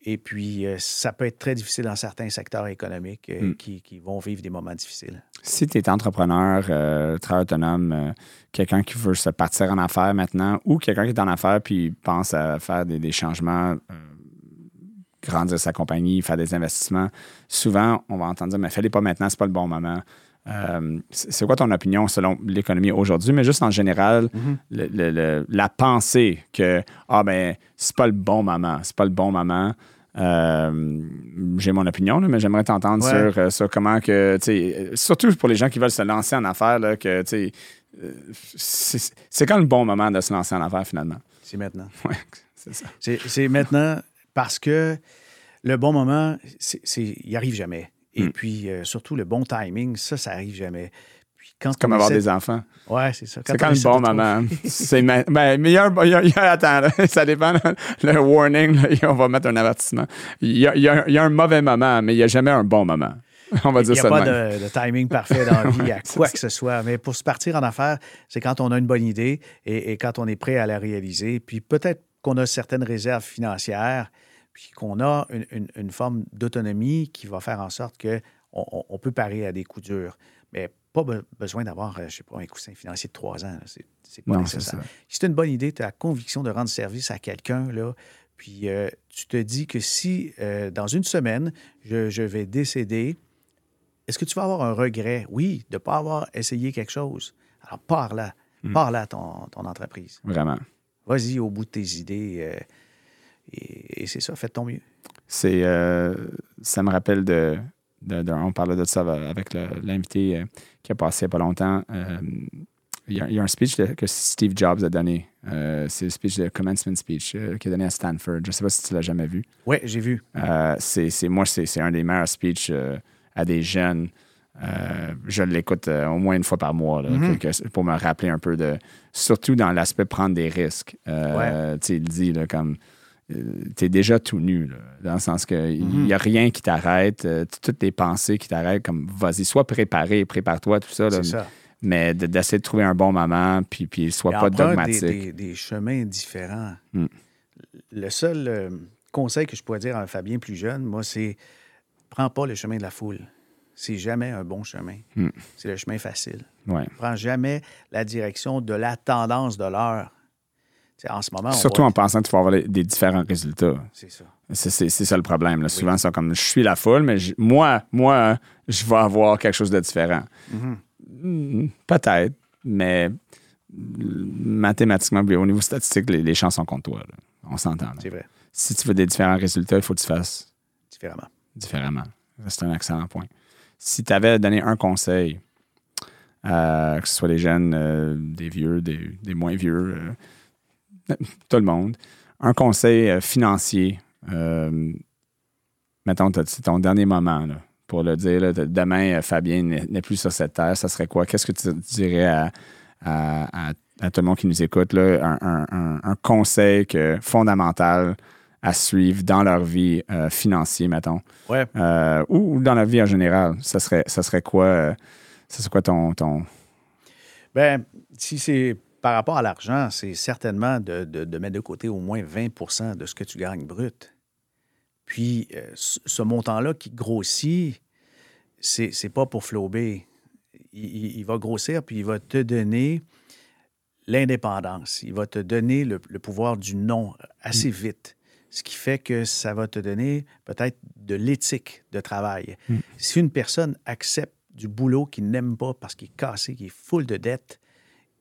Et puis, euh, ça peut être très difficile dans certains secteurs économiques euh, Mm. qui, qui vont vivre des moments difficiles. Si tu es entrepreneur, euh, travailleur autonome, quelqu'un qui veut se partir en affaires maintenant ou quelqu'un qui est en affaires puis pense à faire des, des changements, grandir sa compagnie, faire des investissements, souvent, on va entendre dire, mais fais-les pas maintenant, c'est pas le bon moment. Euh, c'est quoi ton opinion selon l'économie aujourd'hui, mais juste en général, le- le- le- la pensée que ah ben c'est pas le bon moment, c'est pas le bon moment. Euh, J'ai mon opinion, là, mais j'aimerais t'entendre Ouais. sur, euh, sur comment que, euh, surtout pour les gens qui veulent se lancer en affaires, là, que, tu sais, c'est quand le bon moment de se lancer en affaires finalement. C'est maintenant. Ouais, c'est ça. C'est c'est maintenant parce que le bon moment, c'est- c'est- il arrive jamais. Et Mm. puis, euh, surtout, le bon timing, ça, ça arrive jamais. Quand Comme avoir des enfants. Ouais, c'est ça. C'est quand le essaie bon moment. C'est ma- ben, mais il y a un. il y a- il y a- attends, là, ça dépend. là. Le warning, là, on va mettre un avertissement. Il y, a, il y a un- il mauvais moment, mais il n'y a jamais un bon moment. On va Il dire n'y a pas même. de, de timing parfait dans la vie à c'est quoi que ce soit. Mais pour se partir en affaires, c'est quand on a une bonne idée et, et quand on est prêt à la réaliser. Puis peut-être qu'on a certaines réserves financières, puis qu'on a une, une- une forme d'autonomie qui va faire en sorte qu'on on, on peut parer à des coups durs. Mais pas be- besoin d'avoir, euh, je sais pas, un coussin financier de trois ans. C'est pas Non, nécessaire. Si tu une bonne idée, tu as la conviction de rendre service à quelqu'un, là, puis euh, tu te dis que si euh, dans une semaine, je, je vais décéder, est-ce que tu vas avoir un regret? Oui, de ne pas avoir essayé quelque chose. Alors, pars là. Mm. Pars là ton, ton entreprise. Vraiment. Vas-y au bout de tes idées. euh, et et c'est ça, fais ton mieux. C'est, ça me rappelle de, de- de- On parlait de ça avec l'invité euh, qui a passé il n'y a pas longtemps. Euh, il, y a, il y a un speech que Steve Jobs a donné. Euh, c'est le speech de commencement speech euh, qu'il a donné à Stanford. Je ne sais pas si tu l'as jamais vu. Oui, j'ai vu. Euh, c'est, moi, c'est, un des meilleurs speeches à des jeunes. Je l'écoute au moins une fois par mois là, Mhm. que- que- pour me rappeler un peu de. Surtout dans l'aspect prendre des risques. Tu sais, Il dit là, comme. Tu es déjà tout nu, là, dans le sens qu'il Mhm. n'y a rien qui t'arrête. euh, toutes tes pensées qui t'arrêtent, comme vas-y, sois préparé, prépare-toi, tout ça. là, ça. mais de- d'essayer de trouver un bon moment, puis, puis sois Et pas dogmatique. Des, des- des chemins différents. Mm. Le seul euh, conseil que je pourrais dire à un Fabien plus jeune, moi, c'est prends pas le chemin de la foule. C'est jamais un bon chemin. Mm. C'est le chemin facile. Ouais. Prends jamais la direction de la tendance de l'heure. En ce moment, Surtout voit- en pensant que tu vas avoir des différents résultats. C'est ça. C'est, ça le problème. Là. Souvent, c'est comme je suis la foule, mais je- moi, moi, je vais avoir quelque chose de différent. Mhm. Hmm, Peut-être, mais mathématiquement, au niveau statistique, les, les chances sont contre toi. là. On s'entend. C'est vrai. Si tu veux des différents résultats, il faut que tu fasses Différemment. différemment. C'est un excellent point. Si tu avais donné un conseil, euh, que ce soit des jeunes, euh, des vieux, des, des moins vieux, euh, tout le monde, un conseil euh, financier, euh, mettons, c'est ton dernier moment là, pour le dire, là, demain, euh, Fabien n'est plus sur cette terre, ça serait quoi? Qu'est-ce que tu dirais à, à- à- à tout le monde qui nous écoute, là, un, un- conseil que, fondamental à suivre dans leur vie euh, financière, mettons? Ouais. Euh, ou, ou dans la vie en général, ça serait, ça serait quoi, ça serait quoi ton, ton... Ben, si c'est par rapport à l'argent, c'est certainement de, de- de mettre de côté au moins 20% de ce que tu gagnes brut. Puis, euh, ce montant-là qui grossit, c'est c'est pas pour flober. Il, il- il va grossir, puis il va te donner l'indépendance. Il va te donner le, le pouvoir du non assez vite. Ce qui fait que ça va te donner peut-être de l'éthique de travail. Mm. Si une personne accepte du boulot qu'il n'aime pas parce qu'il est cassé, qu'il est full de dettes,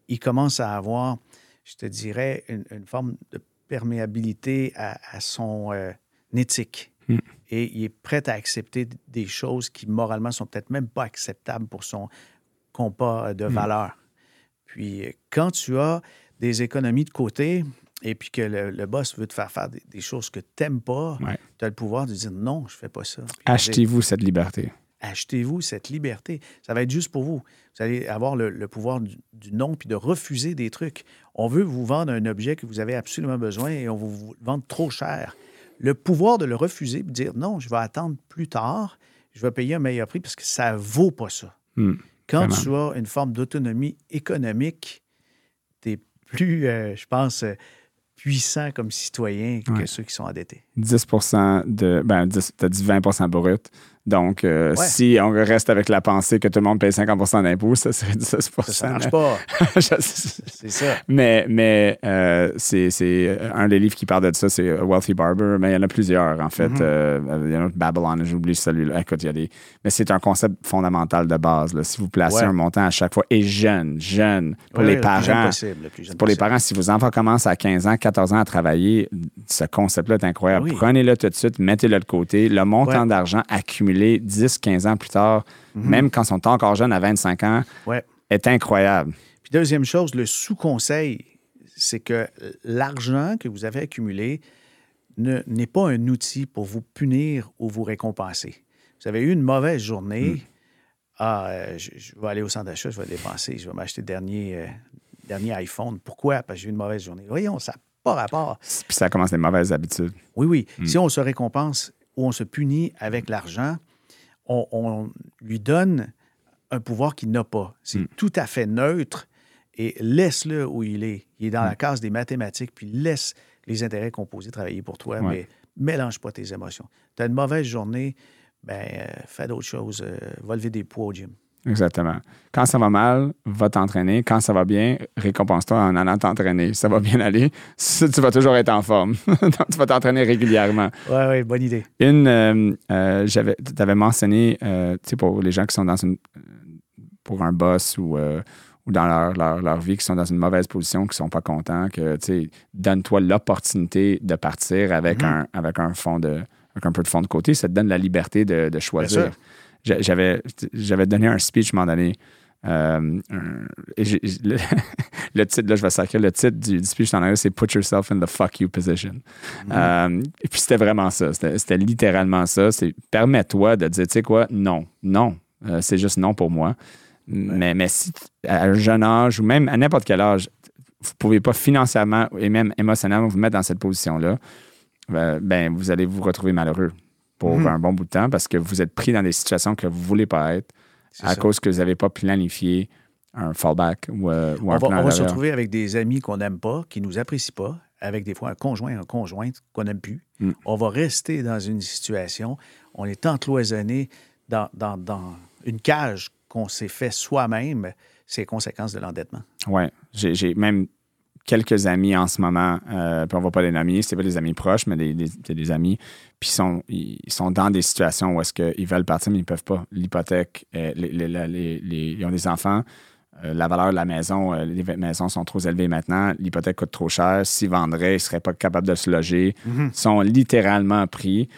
il commence à avoir, je te dirais, une, une forme de perméabilité à, à son euh, éthique. Mm. Et il est prêt à accepter des choses qui, moralement, sont peut-être même pas acceptables pour son compas de valeur. Puis, euh, quand tu as des économies de côté et puis que le, le boss veut te faire faire des, des choses que tu n'aimes pas, Ouais. tu as le pouvoir de dire non, je fais pas ça. Achetez-vous cette liberté. Achetez-vous cette liberté. Ça va être juste pour vous. Vous allez avoir le, le pouvoir du, du non puis de refuser des trucs. On veut vous vendre un objet que vous avez absolument besoin et on vous vendre trop cher. Le pouvoir de le refuser puis de dire non, je vais attendre plus tard, je vais payer un meilleur prix parce que ça vaut pas ça. Hmm. Quand Vraiment. tu as une forme d'autonomie économique, tu es plus, euh, je pense, euh, puissant comme citoyen que Ouais. ceux qui sont endettés. 10 de. Ben, tu as dit 20% brut. Donc, euh, Ouais. si on reste avec la pensée que tout le monde paye 50% d'impôts, ça serait 10 Ça, ça marche pas. C'est ça. mais mais euh, c'est c'est un des livres qui parle de ça, c'est Wealthy Barber, mais il y en a plusieurs, en fait. Mhm. Euh, il y en a un autre, Babylon, j'oublie celui-là. Écoute, il y a des. Mais c'est un concept fondamental de base. Là. Si vous placez Ouais. un montant à chaque fois, et jeune, jeune, pour Ouais, les le plus jeune parents. possible, le plus jeune Pour les parents, si vos enfants commencent à 15 ans, 14 ans à travailler, ce concept-là est incroyable. Oui. Prenez-le tout de suite, mettez-le de côté. Le montant d'argent accumulé 10, 15 ans plus tard, Mhm. même quand ils sont encore jeunes à 25 ans, Ouais. est incroyable. Puis deuxième chose, le sous-conseil, c'est que l'argent que vous avez accumulé ne- n'est pas un outil pour vous punir ou vous récompenser. Vous avez eu une mauvaise journée. Hmm. Ah, euh, je, je vais aller au centre d'achat, je vais dépenser, je vais m'acheter le dernier, euh, dernier iPhone. Pourquoi? Parce que j'ai eu une mauvaise journée. Voyons, ça n'a pas rapport. Puis ça commence les mauvaises habitudes. Oui, oui. Hmm. Si on se récompense ou on se punit avec l'argent, on, on lui donne un pouvoir qu'il n'a pas. C'est Hmm. tout à fait neutre et laisse-le où il est. Il est dans Hmm. la case des mathématiques, puis laisse les intérêts composés travailler pour toi, Ouais. mais mélange pas tes émotions. Tu as une mauvaise journée, ben, euh, fais d'autres choses. euh, va lever des poids au gym. Exactement. Quand ça va mal, va t'entraîner. Quand ça va bien, récompense-toi en allant t'entraîner. Ça va bien aller. Ça, tu vas toujours être en forme. Donc, tu vas t'entraîner régulièrement. Oui, oui, bonne idée. Une, euh, euh, j'avais, tu avais mentionné, euh, tu sais, pour les gens qui sont dans une, pour un boss ou, ou dans leur, leur, leur vie, qui sont dans une mauvaise position, qui sont pas contents, que, tu sais, donne-toi l'opportunité de partir avec, Mhm. un, avec un fond de, avec un peu de fond de côté. Ça te donne la liberté de, de choisir. sûr. J'a- J'avais, j'avais donné un speech, à un moment donné. euh, le, le titre, là, je vais sacrer, le titre du, du speech en anglais, c'est Put yourself in the fuck you position. Euh, et puis c'était vraiment ça. C'était littéralement ça. C'est permets-toi de dire, tu sais quoi, non, non. Euh, c'est juste non pour moi. Mais, mais si à un jeune âge ou même à n'importe quel âge, vous ne pouvez pas financièrement et même émotionnellement vous mettre dans cette position-là, ben, vous allez vous retrouver malheureux pour Mhm. un bon bout de temps parce que vous êtes pris dans des situations que vous ne voulez pas être à ça. cause que vous n'avez pas planifié un fallback ou, euh, ou un va, plan on va se retrouver avec des amis qu'on n'aime pas, qui nous apprécient pas, avec des fois un conjoint, un conjointe qu'on n'aime plus. Mm. On va rester dans une situation, on est encloisonné dans, dans- dans une cage qu'on s'est fait soi-même, c'est conséquences de l'endettement. Oui, j'ai même quelques amis en ce moment, euh, puis on va pas les nommer, c'est pas des amis proches, mais des, des, des amis, puis sont, ils sont dans des situations où est-ce qu'ils veulent partir, mais ils peuvent pas. L'hypothèque, euh, les, les, ils ont des enfants, euh, la valeur de la maison, euh, les maisons sont trop élevées maintenant, l'hypothèque coûte trop cher, s'ils vendraient, ils seraient pas capables de se loger. Ils sont littéralement pris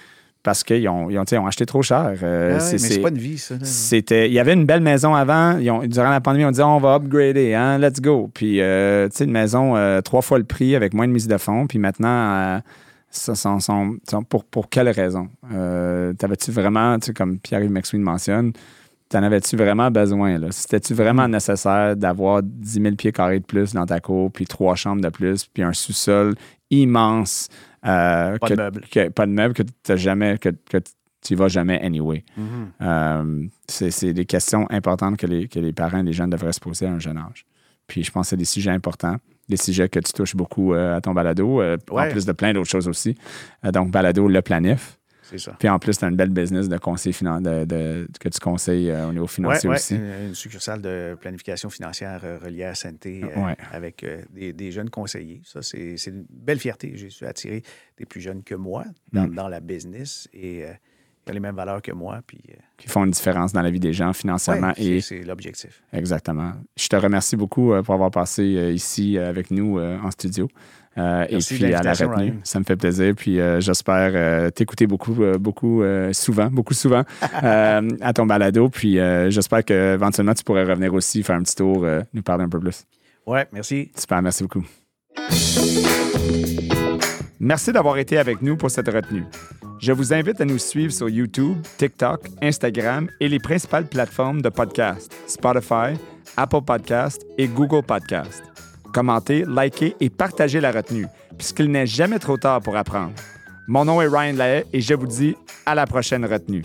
parce qu'ils ont, ils ont, ils acheté trop cher. Euh, Ah c'est- mais c'est- pas une vie, ça. c'était, il y avait une belle maison avant. Ils ont- durant la pandémie, on disait on va upgrader, hein, let's go. Puis, euh, tu sais, une maison euh, trois fois le prix avec moins de mise de fonds. Puis maintenant, ça, sont- sont- pour, pour quelle raison? T'avais-tu vraiment, tu sais, comme Pierre-Yves McSween mentionne, t'en avais-tu vraiment besoin? là? C'était-tu vraiment nécessaire d'avoir 10 000 pieds carrés de plus dans ta cour, puis trois chambres de plus, puis un sous-sol immense? euh, Pas que- de meubles. que- pas de meubles que tu jamais, que, que tu vas jamais anyway. Mhm. Euh, c'est c'est des questions importantes que les, que les parents et les jeunes devraient se poser à un jeune âge. Puis je pense que c'est des sujets importants, des sujets que tu touches beaucoup euh, à ton balado, euh, en plus de plein d'autres choses aussi. Donc, balado, le planif. C'est ça. Puis en plus, tu as une belle business de conseil finan- de, de- que tu conseilles euh, au niveau financier ouais, aussi. Une, une succursale de planification financière euh, reliée à Santé euh, Ouais. avec des, des jeunes conseillers. Ça, c'est c'est une belle fierté. J'ai su attirer des plus jeunes que moi dans, Mm. dans la business et qui ont les mêmes valeurs que moi. Puis, Qui font une différence dans la vie des gens financièrement et c'est l'objectif. Exactement. Je te remercie beaucoup pour avoir passé ici avec nous en studio. Euh, et puis à la retenue. Ryan. Ça me fait plaisir. Puis euh, j'espère euh, t'écouter beaucoup, beaucoup souvent, beaucoup souvent à ton balado. Puis j'espère qu'éventuellement tu pourrais revenir aussi, faire un petit tour, nous parler un peu plus. Ouais, merci. Super, merci beaucoup. Merci d'avoir été avec nous pour cette retenue. Je vous invite à nous suivre sur YouTube, TikTok, Instagram et les principales plateformes de podcast, Spotify, Apple Podcast et Google Podcast. Commentez, likez et partagez la retenue, puisqu'il n'est jamais trop tard pour apprendre. Mon nom est Ryan Lahaye et je vous dis à la prochaine retenue.